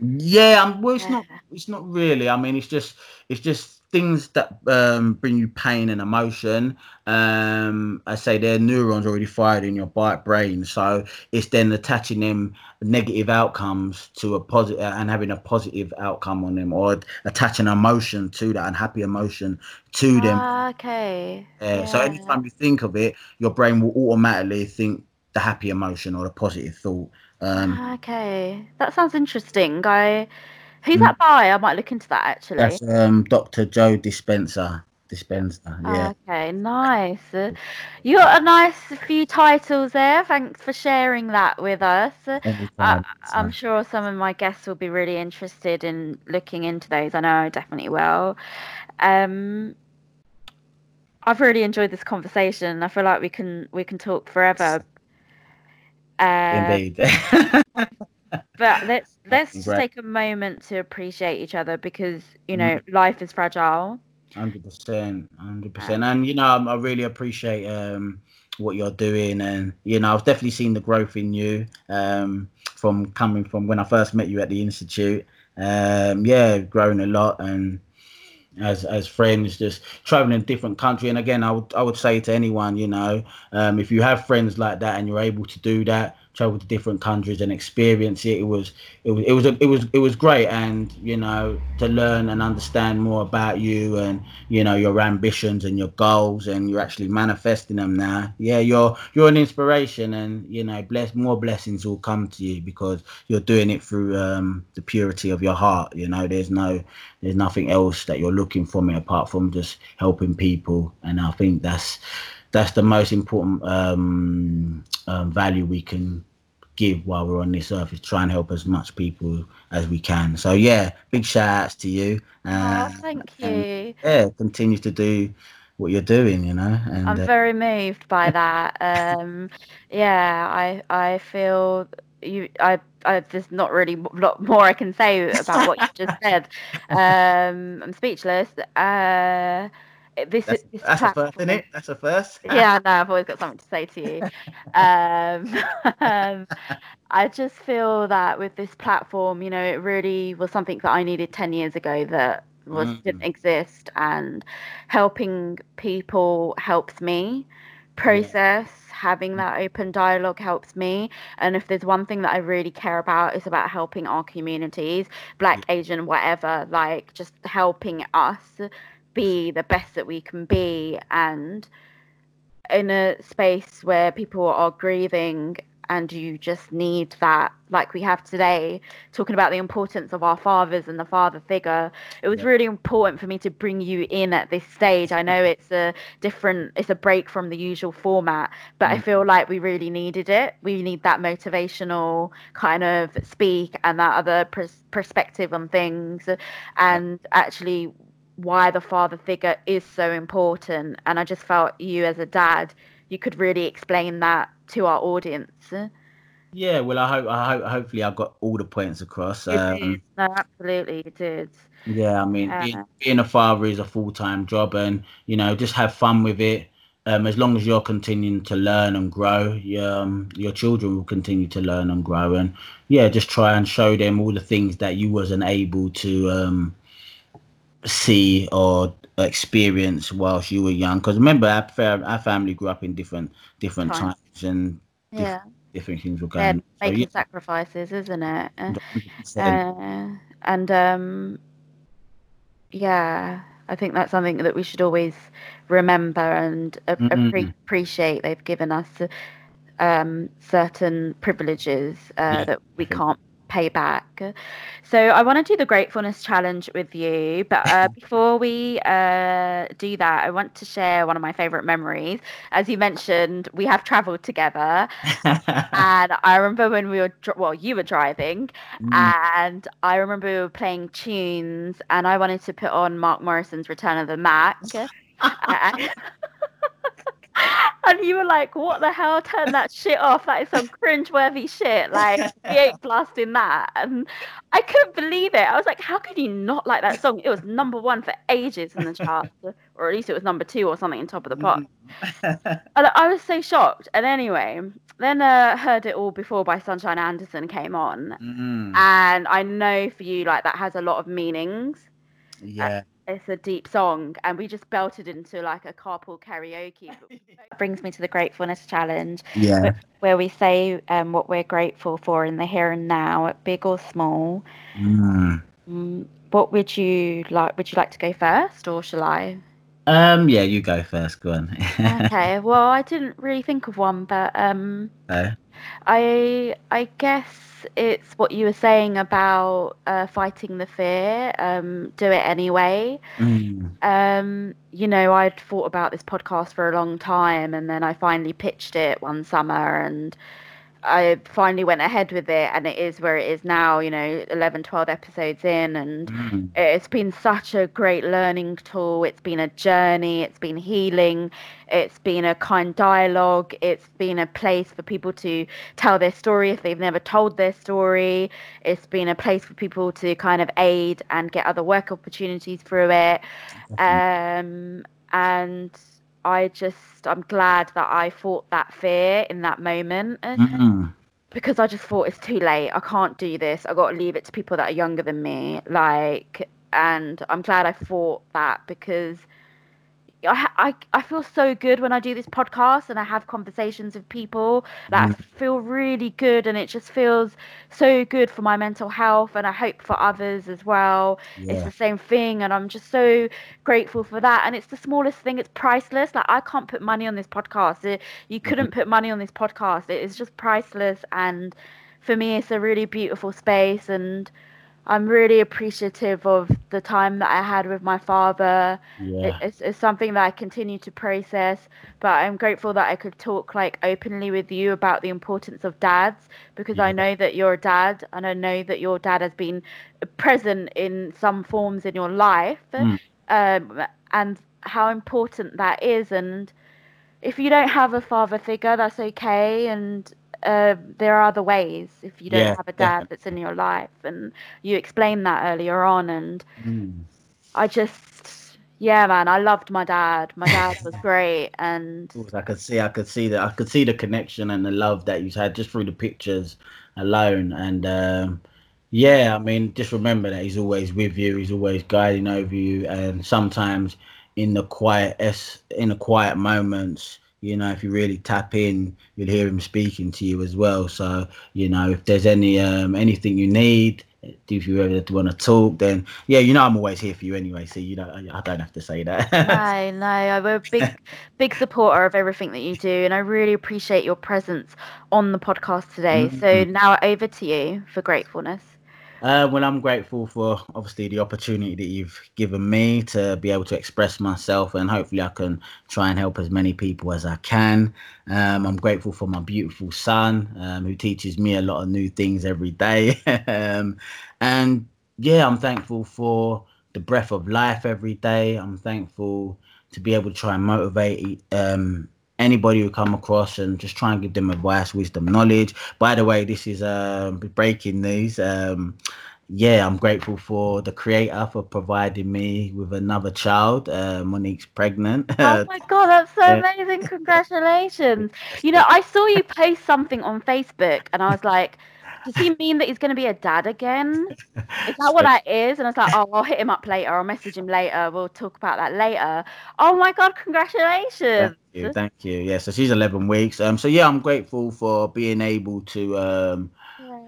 Speaker 9: Yeah, um, well, it's yeah. not. It's not really. I mean, it's just. It's just things that um, bring you pain and emotion, um, I say their neurons already fired in your brain. So it's then attaching them negative outcomes to a positive and having a positive outcome on them, or attaching emotion to that unhappy emotion to them.
Speaker 1: Ah, okay.
Speaker 9: Yeah. So anytime you think of it, your brain will automatically think the happy emotion or the positive thought. Um,
Speaker 1: ah, okay, that sounds interesting. I Who's mm. that by? I might look into that actually.
Speaker 9: That's um, Dr. Joe Dispenza. Dispenza. Yeah.
Speaker 1: Okay, nice. Uh, You got a nice few titles there. Thanks for sharing that with us. Uh, I'm sure some of my guests will be really interested in looking into those. I know I definitely will. Um, I've really enjoyed this conversation. I feel like we can we can talk forever. Uh,
Speaker 9: Indeed. [laughs]
Speaker 1: but let's [laughs] let's just take a moment to appreciate each other because you know life is fragile.
Speaker 9: Hundred percent, hundred percent, and you know I really appreciate um, what you're doing, and you know I've definitely seen the growth in you um, from coming from when I first met you at the institute. Um, yeah, grown a lot, and as as friends, just traveling different country. And again, I would I would say to anyone, you know, um, if you have friends like that and you're able to do that, travel to different countries and experience it. It was it was it was it was it was great, and you know to learn and understand more about you and you know your ambitions and your goals, and you're actually manifesting them now. Yeah, you're you're an inspiration, and you know bless more blessings will come to you because you're doing it through um, the purity of your heart. You know, there's no there's nothing else that you're looking for me apart from just helping people, and I think that's that's the most important um, um, value we can give while we're on this earth is try and help as much people as we can. So yeah, big shout outs to you. Uh,
Speaker 1: oh, thank
Speaker 9: and,
Speaker 1: you.
Speaker 9: yeah, continue to do what you're doing. You know, and
Speaker 1: I'm
Speaker 9: uh,
Speaker 1: very moved by that. Um, yeah, I I feel you. I, I there's not really a lot more I can say about what you just said. [laughs] Um, I'm speechless. Uh, this
Speaker 9: that's,
Speaker 1: this
Speaker 9: that's a first, isn't it? That's a first. [laughs]
Speaker 1: yeah, no, I've always got something to say to you. Um, [laughs] um, I just feel that with this platform, you know, it really was something that I needed 10 years ago that was
Speaker 9: Mm.
Speaker 1: didn't exist and helping people helps me process having that open dialogue helps me and if there's one thing that i really care about it's about helping our communities black asian whatever like just helping us be the best that we can be. And in a space where people are grieving and you just need that like we have today talking about the importance of our fathers and the father figure it was
Speaker 9: Yeah.
Speaker 1: really important for me to bring you in at this stage. I know it's a different it's a break from the usual format but i
Speaker 9: Mm.
Speaker 1: feel like we really needed it. We need that motivational kind of speak and that other pers- perspective on things. And actually why the father figure is so important and i just felt you as a dad you could really explain that to our audience
Speaker 9: Yeah, well, I hope I hope hopefully I got all the points across. Um,
Speaker 1: no absolutely you did
Speaker 9: Yeah, I mean,
Speaker 1: Uh,
Speaker 9: being, being a father is a full time job, and you know, just have fun with it. Um, as long as you're continuing to learn and grow, your, um, your children will continue to learn and grow. And yeah, just try and show them all the things that you wasn't able to um, see or experience whilst you were young. Because remember, our, our family grew up in different different
Speaker 1: Times.
Speaker 9: times, and
Speaker 1: yeah
Speaker 9: different things were going. on. So,
Speaker 1: making
Speaker 9: yeah,
Speaker 1: sacrifices isn't it [laughs] Uh,
Speaker 9: 100%.
Speaker 1: And um, yeah, I think that's something that we should always remember and a- appre- appreciate. They've given us um, certain privileges uh,
Speaker 9: Yeah,
Speaker 1: that we can't pay back. So I want to do the gratefulness challenge with you, but uh, [laughs] before we uh, do that, I want to share one of my favorite memories. As you mentioned, we have traveled together, [laughs] and I remember when we were well, you were driving,
Speaker 9: Mm.
Speaker 1: and I remember we were playing tunes, and I wanted to put on Mark Morrison's Return of the Mack. [laughs] and you were like, "What the hell? Turn that shit off! That is some cringe-worthy shit." Like we ain't blasting that, and I couldn't believe it. I was like, "How could you not like that song? It was number one for ages in the charts, or at least it was number two or something in top of the pop." [laughs] And I was so shocked. And anyway, then uh, heard it all before by Sunshine Anderson came on,
Speaker 9: Mm,
Speaker 1: and I know for you like that has a lot of meanings.
Speaker 9: yeah.
Speaker 1: It's a deep song, and we just belted into like a carpool karaoke. [laughs] That brings me to the gratefulness challenge,
Speaker 9: Yeah.
Speaker 1: where we say um, what we're grateful for in the here and now, big or small.
Speaker 9: Mm.
Speaker 1: Mm, what would you like? Would you like to go first, or shall I?
Speaker 9: Um, yeah, you go first. Go on. [laughs]
Speaker 1: okay. Well, I didn't really think of one, but um,
Speaker 9: Okay.
Speaker 1: I I guess it's what you were saying about uh, fighting the fear. Um, do it anyway.
Speaker 9: Mm.
Speaker 1: Um, you know, I'd thought about this podcast for a long time, and then I finally pitched it one summer, and I finally went ahead with it, and it is where it is now. You know, 11, 12 episodes in, and
Speaker 9: Mm.
Speaker 1: it's been such a great learning tool. It's been a journey. It's been healing. It's been a kind dialogue. It's been a place for people to tell their story if they've never told their story. It's been a place for people to kind of aid and get other work opportunities through it. Um, and I just, I'm glad that I fought that fear in that moment
Speaker 9: Mm.
Speaker 1: because I just thought it's too late. I can't do this. I got to leave it to people that are younger than me. Like, and I'm glad I fought that because I, I, I feel so good when I do this podcast and I have conversations with people that I feel really good and it just feels so good for my mental health and I hope for others as well. It's the same thing and I'm just so grateful for that and it's the smallest thing it's priceless. Like I can't put money on this podcast. It- you couldn't mm-hmm. put money on this podcast. It is just priceless and for me it's a really beautiful space and I'm really appreciative of the time that I had with my father it,
Speaker 9: Yeah.
Speaker 1: it's, it's something that I continue to process, but I'm grateful that I could talk like openly with you about the importance of dads because I know that you're a dad and I know that your dad has been present in some forms in your life
Speaker 9: Mm.
Speaker 1: um, and how important that is. And if you don't have a father figure, that's okay. And uh, there are other ways if you don't
Speaker 9: Yeah,
Speaker 1: have a dad that's in your life. And you explained that earlier on. And
Speaker 9: Mm.
Speaker 1: I just, yeah, man, I loved my dad. My dad was [laughs] great, and
Speaker 9: I could see, I could see that, I could see the connection and the love that you had just through the pictures alone. And um, yeah, I mean, just remember that he's always with you. He's always guiding over you. And sometimes in the quiet, in the quiet moments, you know, if you really tap in, you'll hear him speaking to you as well. So you know, if there's any um, anything you need. If you ever want to talk, then yeah, you know I'm always here for you anyway. So you know I don't have to say that.
Speaker 1: no, no, I'm a big, [laughs] big supporter of everything that you do, and I really appreciate your presence on the podcast today. So
Speaker 9: Mhm.
Speaker 1: now over to you for gratefulness.
Speaker 9: Uh, well, I'm grateful for obviously the opportunity that you've given me to be able to express myself, and hopefully I can try and help as many people as I can. Um, I'm grateful for my beautiful son, um, who teaches me a lot of new things every day. [laughs] um, and yeah, I'm thankful for the breath of life every day. I'm thankful to be able to try and motivate um, anybody who come across and just try and give them advice, wisdom, knowledge. By the way, this is um, breaking news. Um, yeah, I'm grateful for the creator for providing me with another child. Uh, Monique's pregnant. [laughs]
Speaker 1: Oh my god, that's so amazing! [laughs] Congratulations. You know, I saw you post something on Facebook, and I was like, does he mean that he's going to be a dad again? Is that what [laughs] that is? And I was like, oh, I'll hit him up later. I'll message him later. We'll talk about that later. Oh my god, congratulations!
Speaker 9: Thank you, thank you. Yeah, so she's 11 weeks. Um, so yeah, I'm grateful for being able to um,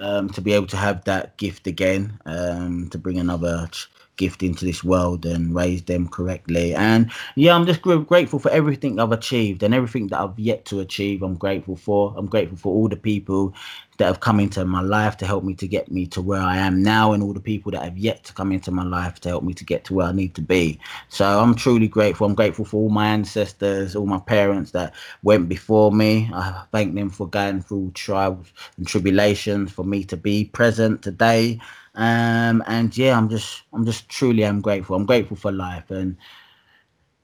Speaker 9: um, to be able to have that gift again, um, to bring another ch- gift into this world and raise them correctly. And yeah, I'm just grateful for everything I've achieved and everything that I've yet to achieve. I'm grateful for. I'm grateful for all the people that have come into my life to help me to get me to where I am now, and all the people that have yet to come into my life to help me to get to where I need to be. So I'm truly grateful. I'm grateful for all my ancestors, all my parents that went before me. I thank them for going through trials and tribulations for me to be present today. Um, and yeah, I'm just, I'm just truly, I'm grateful. I'm grateful for life, and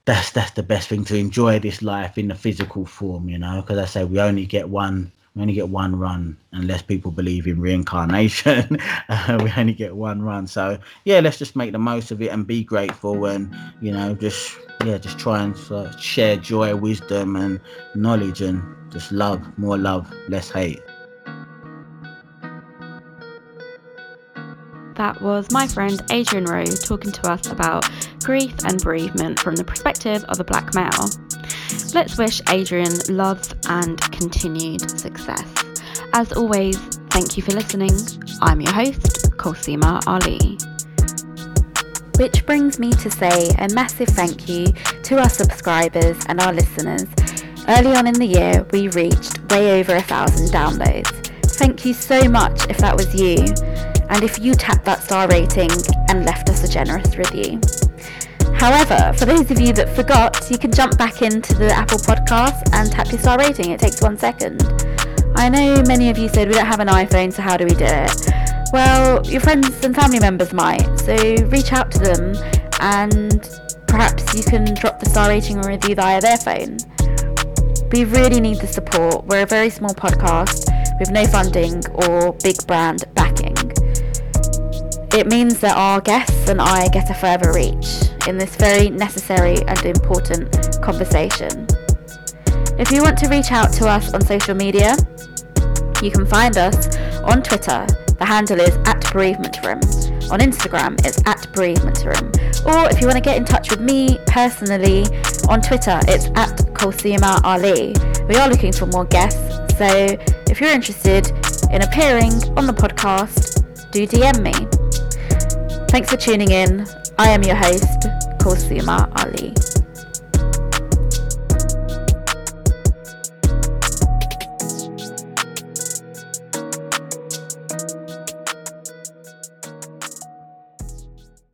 Speaker 9: that's that's the best thing to enjoy this life in the physical form, you know. Because I say we only get one, we only get one run, unless people believe in reincarnation. [laughs] uh, we only get one run, so yeah, let's just make the most of it and be grateful, and you know, just yeah, just try and uh, share joy, wisdom, and knowledge, and just love, more love, less hate.
Speaker 1: That was my friend Adrian Rowe talking to us about grief and bereavement from the perspective of a black male. Let's wish Adrian love and continued success. As always, thank you for listening. I'm your host, Kulsuma Ali. Which brings me to say a massive thank you to our subscribers and our listeners. Early on in the year, we reached way over a thousand downloads. Thank you so much if that was you, and if you tapped that star rating and left us a generous review. However, for those of you that forgot, you can jump back into the Apple Podcast and tap your star rating. It takes one second. I know many of you said we don't have an iPhone, so how do we do it? Well, your friends and family members might, so reach out to them and perhaps you can drop the star rating or review via their phone. We really need the support. We're a very small podcast with no funding or big brand backing. It means that our guests and I get a further reach in this very necessary and important conversation. If you want to reach out to us on social media, you can find us on Twitter. The handle is at bereavement room. On Instagram, it's at bereavement room. Or if you want to get in touch with me personally on Twitter, it's at Kulsuma Ali. We are looking for more guests, so if you're interested in appearing on the podcast, do DM me. Thanks for tuning in. I am your host, Kulsuma Ali.